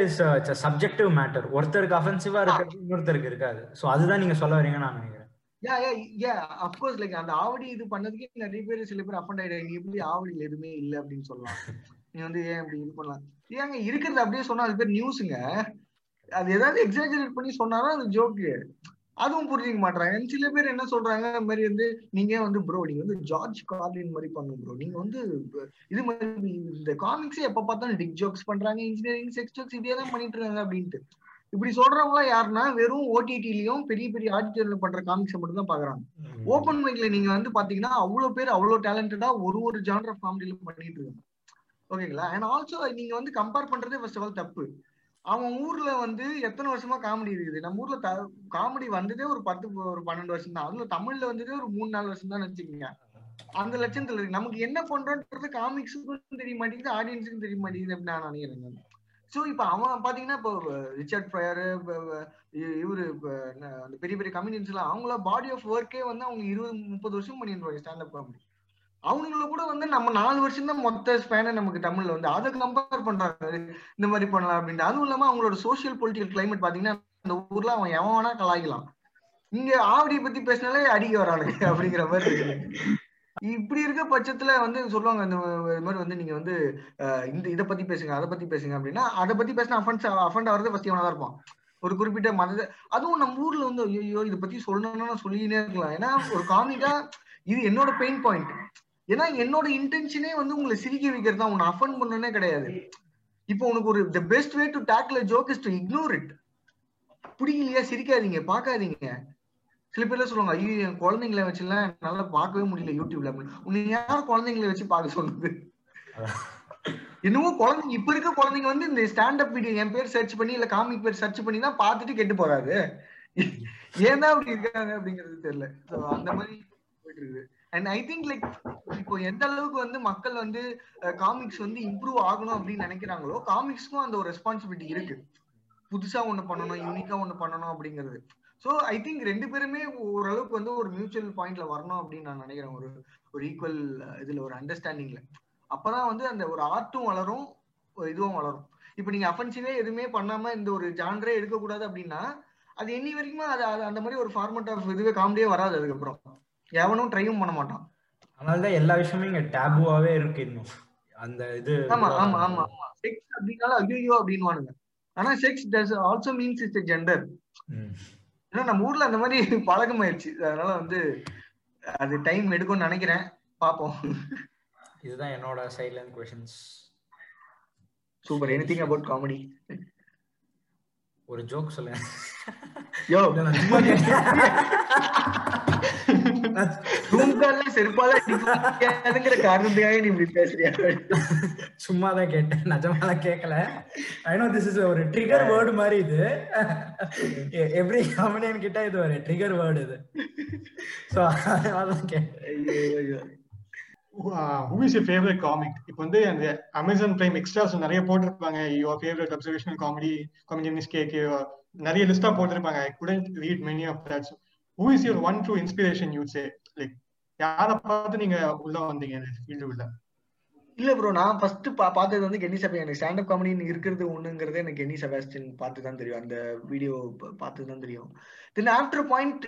சப்ஜெக்டிவ் மேட்டர் ஒருத்தருக்கு அஃபென்சிவா இருக்கிறது இன்னொருத்தருக்கு இருக்காது. சோ அதுதான் நீங்க சொல்ல வரீங்கன்னு நான் நினைக்கிறேன். யா யா யா அப்கோர்ஸ் லைக் அந்த ஆவடி இது பண்ணதுக்கே நிறைய பேர் சில பேர் அஃபண்ட் ஆயிடுறாங்க எப்படி ஆவடியில் எதுவுமே இல்ல அப்படின்னு சொல்லலாம். *laughs* நீ வந்து ஏன் அப்படி இது பண்ணலாம்? ஏங்க இருக்கிறது அப்படியே சொன்னா அது பேர் நியூஸுங்க அது ஏதாவது எக்ஸாஜரேட் பண்ணி சொன்னாதான் அது ஜோக்கு அதுவும் புரிஞ்சுக்க மாட்டாங்க சில பேர் என்ன சொல்றாங்க இந்த மாதிரி வந்து நீங்க வந்து ப்ரோ நீங்க வந்து ஜார்ஜ் கார்லின் மாதிரி பண்ணுங்க ப்ரோ நீங்க வந்து இது மாதிரி இந்த காமிக்ஸே எப்ப பார்த்தாலும் டிக் ஜோக்ஸ் பண்றாங்க இன்ஜினியரிங் செக்ஸ் ஜோக்ஸ் இதே தான் பண்ணிட்டு இருக்காங்க அப்படின்ட்டு. இப்படி சொல்றவங்க யாருன்னா வெறும் ஓடிடிலயும் பெரிய பெரிய ஆடிட்டர்ல பண்ற காமிக்ஸை மட்டும் தான் பாக்குறாங்க ஓப்பன் மைக்ல நீங்க வந்து பாத்தீங்கன்னா அவ்வளவு பேர் அவ்வளவு டேலண்டடா ஒரு ஒரு ஜானர் ஆஃப் காமெடியில பண்ணிட்டு இருக்காங்க ஓகேங்களா? அண்ட் ஆல்சோ நீங்க வந்து கம்பேர் பண்றதே ஃபர்ஸ்ட் ஆஃப் ஆல் தப்பு. அவன் ஊர்ல வந்து எத்தனை வருஷமா காமெடி இருக்குது? நம்ம ஊர்ல காமெடி வந்ததே ஒரு பத்து ஒரு பன்னெண்டு வருஷம் தான் அதுல தமிழ்ல வந்ததே ஒரு மூணு நாலு வருஷம் தான் வச்சுக்கோங்க அந்த லட்சத்துல இருக்கு. நமக்கு என்ன பண்றோன்றது காமிக்ஸுக்கும் தெரிய மாட்டேங்குது ஆடியன்ஸுக்கும் தெரிய மாட்டேங்குது அப்படின்னு நான் நினைக்கிறேன் சோ இப்ப அவன் பாத்தீங்கன்னா இப்போ ரிச்சர்ட் ஃப்ரையரு இவரு அந்த பெரிய பெரிய கம்யூனிட்டிஸ் எல்லாம் அவங்கள பாடி ஆஃப் ஒர்க்கே வந்து அவங்க இருபது முப்பது வருஷம் பண்ணிடுவாங்க ஸ்டாண்டப் காமெடி அவனுங்கள கூட வந்து நம்ம நாலு வருஷம் தான் மொத்த ஸ்பேனை நமக்கு தமிழ்ல வந்து அதை கம்பேர் பண்றாங்க இந்த மாதிரி பண்ணலாம் அப்படின்ட்டு. அதுவும் இல்லாம அவங்களோட சோசியல் பொலிட்டிக்கல் கிளைமேட் பாத்தீங்கன்னா அந்த ஊர்ல அவன் எவன் வேணா கலாய்க்கலாம். இங்க ஆவடியை பத்தி பேசினாலே அடிக்க வரானுங்க *laughs* அப்படிங்கிற மாதிரி இப்படி இருக்க பட்சத்துல வந்து சொல்லுவாங்க இந்த மாதிரி வந்து நீங்க வந்து இந்த இதை பத்தி பேசுங்க அதை பத்தி பேசுங்க அப்படின்னா அதை பத்தி பேசினா அஃபன்ஸ் அஃபண்ட் ஆகிறது ஃபர்ஸ்ட் இவனா தான் இருப்பான். ஒரு குறிப்பிட்ட மத அதுவும் நம்ம ஊர்ல வந்து ஐயோ இதை பத்தி சொல்லணும்னு சொல்லினே இருக்கலாம். ஏன்னா ஒரு காமிக்கா இது என்னோட பெயின் பாயிண்ட் ஏன்னா என்னோட இன்டென்ஷனே வந்து உங்களை சிரிக்க வைக்கிறது தான் உன்னை அஃபன் பண்ணனே கிடையாது. இப்போ உனக்கு ஒரு the best way to tackle joke is to ignore it பிடிக்கலையா? சிரிக்காதீங்க பார்க்காதீங்க. சில பேர்ல சொல்லுவாங்க ஐயோ என் குழந்தைங்களை வச்சுலாம் என்னால பார்க்கவே முடியல யூடியூப்ல உன்னை யார் குழந்தைங்களை வச்சு பார்க்க சொன்னது என்னமோ குழந்தைங்க இப்ப இருக்க குழந்தைங்க வந்து இந்த ஸ்டாண்டப் வீடியோ என் பேர் சர்ச் பண்ணி இல்ல காமிக் பேர் சர்ச் பண்ணி தான் பார்த்துட்டு கெட்டு போறாரு ஏன் தான் அப்படி இருக்காங்க அப்படிங்கிறது தெரியல. அந்த மாதிரி போயிட்டு இருக்குது. அண்ட் ஐ திங்க் லைக் இப்போ எந்த அளவுக்கு வந்து மக்கள் வந்து காமிக்ஸ் வந்து இம்ப்ரூவ் ஆகணும் அப்படின்னு நினைக்கிறாங்களோ காமிக்ஸ்க்கும் அந்த ஒரு ரெஸ்பான்சிபிலிட்டி இருக்கு. புதுசா ஒண்ணு பண்ணணும் யூனிக்கா ஒண்ணு பண்ணணும் அப்படிங்கிறது. சோ ஐ திங்க் ரெண்டு பேருமே ஓரளவுக்கு வந்து ஒரு மியூச்சுவல் பாயிண்ட்ல வரணும் அப்படின்னு நான் நினைக்கிறேன். ஒரு ஒரு ஈக்குவல் இதுல ஒரு அண்டர்ஸ்டாண்டிங்ல அப்பதான் வந்து அந்த ஒரு ஆர்ட்டும் வளரும் ஒரு இதுவும் வளரும். இப்போ நீங்க அஃபென்சிவே எதுவுமே பண்ணாம இந்த ஒரு ஜான்ரே எடுக்கக்கூடாது அப்படின்னா அது என்னி வரைக்குமே அது அந்த மாதிரி ஒரு ஃபார்மட் ஆஃப் இதுவே காமெடியே வராது அதுக்கப்புறம். எவனும் ட்ரையும் பண்ண மாட்டான். அதனாலதான் எல்லா விஷயமும் இங்க டேபுவாவே இருக்கு இன்னும். அந்த இது ஆமா ஆமா ஆமா ஆமா. செக்ஸ் அப்படின்னால ஐயோ அப்படின்வானுங்க ஆனா sex does also means it's gender. ஏன்னா நம்ம ஊர்ல அந்த மாதிரி பழக்கமாயிருச்சு. அதனால வந்து அது டைம் எடுக்கும்னு நினைக்கிறேன். பாப்போம். இதுதான் என்னோட silent questions super anything about comedy ஒரு ஜோக் சொல்லுங்க. யோ *laughs* சும்மா கேட்டேன். ரூம்கால செருப்பால அடிக்காதுங்கிற காரணத்துக்காக நீ இப்படி பேசுறியா? சும்மா தான் கேட்டேன். நிஜமா தான் கேட்கல ஐ நோ திஸ் இஸ் ஒரு ட்ரிகர் வேர்டு மாதிரி இது. எவ்ரி காமெடியன் கிட்ட இது ஒரு ட்ரிகர் வேர்டு இது. சோ அதான் கேட்டேன். ஐயோ ஐயோ. Who is your favourite comic இப்போ வந்து அந்த அமேசான் பிரைம் எக்ஸ்ட்ராஸ் நிறைய போட்டிருப்பாங்க. Your favourite observational comedy comedy cake நிறைய லிஸ்டா போட்டிருப்பாங்க. I couldn't read many of that who is your one true inspiration you say like யாரை பார்த்து நீங்க உள்ள வந்தீங்க ஃபீல்டு உள்ள? இல்ல ப்ரோ நான் ஃபர்ஸ்ட் பார்த்தது வந்து கென்னி சபை. எனக்கு ஸ்டாண்டப் காமெடி இருக்கிறது ஒண்ணுங்கிறது எனக்கு கென்னி செபாஸ்டின் பார்த்து தான் தெரியும். அந்த வீடியோ பார்த்து தான் தெரியும். தென் ஆஃப்டர் பாயிண்ட்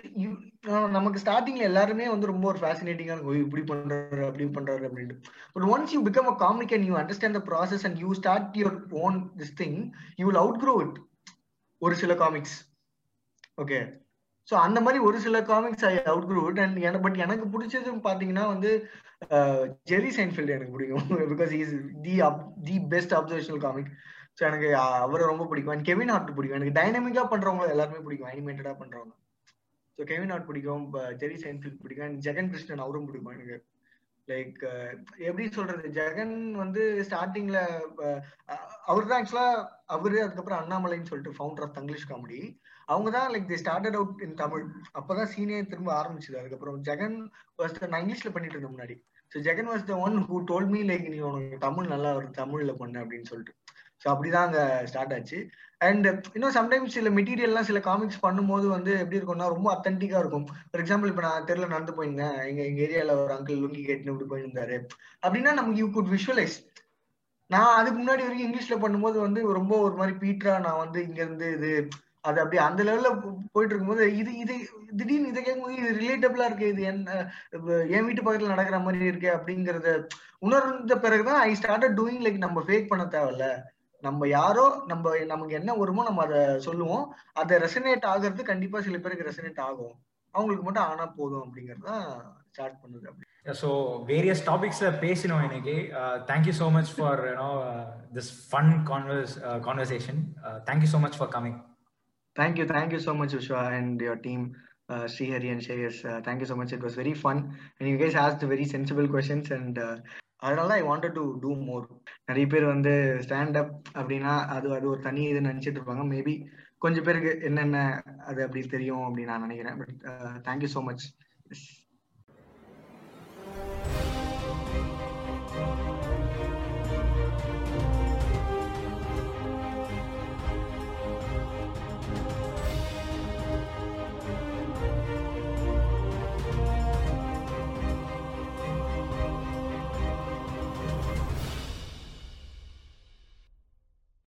நமக்கு ஸ்டார்டிங்ல எல்லாருமே வந்து ரொம்ப ஒரு ஃபேசினேட்டிங்காக இப்படி பண்றாரு அப்படி பண்றாரு அப்படின்ட்டு. But once you become a comic and you understand the process and you start your own this thing you will outgrow it ஒரு சில காமிக்ஸ் ஓகே ஸோ அந்த மாதிரி ஒரு சில comics I outgrew and எனக்கு பட் எனக்கு பிடிச்சது பாத்தீங்கன்னா வந்து ஜெரி சைன்ஃபீல்டு எனக்கு பிடிக்கும். Because is the of the best observational comic so எனக்கு அவரை ரொம்ப பிடிக்கும். அண்ட் கெவின் ஹார்ட் பிடிக்கும். எனக்கு டைனமிக்கா பண்ணுறவங்க எல்லாருமே பிடிக்கும். அனிமேட்டடாக பண்ணுறவங்க ஸோ கெவின் ஹார்ட் பிடிக்கும். ஜெரி சைன்ஃபீல்ட் பிடிக்கும். அண்ட் ஜெகன் கிருஷ்ணன் அவரும் பிடிக்கும் எனக்கு. லைக் எப்படி சொல்றது? ஜெகன் வந்து ஸ்டார்டிங்ல அவர் தான் ஆக்சுவலா அவரு அதுக்கப்புறம் அண்ணாமலைன்னு சொல்லிட்டு ஃபவுண்டர் ஆஃப் தங்கிலீஷ் காமெடி அவங்க தான் like the started out in Tamil அப்பதான் சீனியர் திரும்ப ஆரம்பிச்சது. அதுக்கப்புறம் ஜெகன் வாஸ் நான் இங்கிலீஷ்ல பண்ணிட்டு இருந்தேன் முன்னாடி. So Jagan was the one who told me like நீ உனக்கு தமிழ் நல்லா வரும் தமிழ்ல பண்ணு அப்படின்னு சொல்லிட்டு. ஸோ அப்படிதான் அங்க ஸ்டார்ட் ஆச்சு. அண்ட் இன்னும் சம்டைம்ஸ் சில மெட்டீரியல்லாம் சில காமிக்ஸ் பண்ணும்போது வந்து எப்படி இருக்கும்னா ரொம்ப அத்தன்டிக்கா இருக்கும். ஃபார் எக்ஸாம்பிள் இப்போ நான் தெருல நடந்து போயிருந்தேன். எங்க எங்க ஏரியால ஒரு அங்கிள் லுங்கி கேட்டுன்னு இப்படி போயிருந்தாரு அப்படின்னா நமக்கு யூ குட் விஷுவலைஸ் நான் அதுக்கு முன்னாடி வரைக்கும் இங்கிலீஷ்ல பண்ணும்போது வந்து ரொம்ப ஒரு மாதிரி பீட்ரா நான் வந்து இங்க இருந்து இது அது அப்படி அந்த லெவல்ல போயிட்டு இருக்கும்போது இது இது திடீர்னு இதை கேட்கும்போது இது ரிலேட்டபிளா இருக்கு இது என்ன என் வீட்டு பக்கத்துல நடக்கிற மாதிரி இருக்கு அப்படிங்கறத உணர்ந்த பிறகுதான் ஐ ஸ்டார்ட் டூயிங் லைக் நம்ம ஃபேக் பண்ண தேவையில்ல. நம்ம யாரோ நம்ம நமக்கு என்ன வருமோ நம்ம அதை சொல்லுவோம். அதை ரெசனேட் ஆகிறது கண்டிப்பா சில பேருக்கு ரெசனேட் ஆகும். அவங்களுக்கு மட்டும் ஆனா போதும் அப்படிங்கறது தான் ஸ்டார்ட் பண்ணுது அப்படி. ஸோ வேரியஸ் டாபிக்ஸ்ல பேசினோம் இன்னைக்கு. Thank you so much for you know this fun conver conversation thank you so much for coming thank you thank you so much uh, and and team Uh, and you so so much it was very fun you guys guys very very sensible questions and அதனால I wanted to do more நிறைய பேர் வந்து stand அப் அப்படின்னா அது அது ஒரு தனி இது நினைச்சிட்டு இருப்பாங்க. மேபி கொஞ்சம் பேருக்கு என்னென்ன அது அப்படி தெரியும் அப்படின்னு நான் நினைக்கிறேன். But thank you so much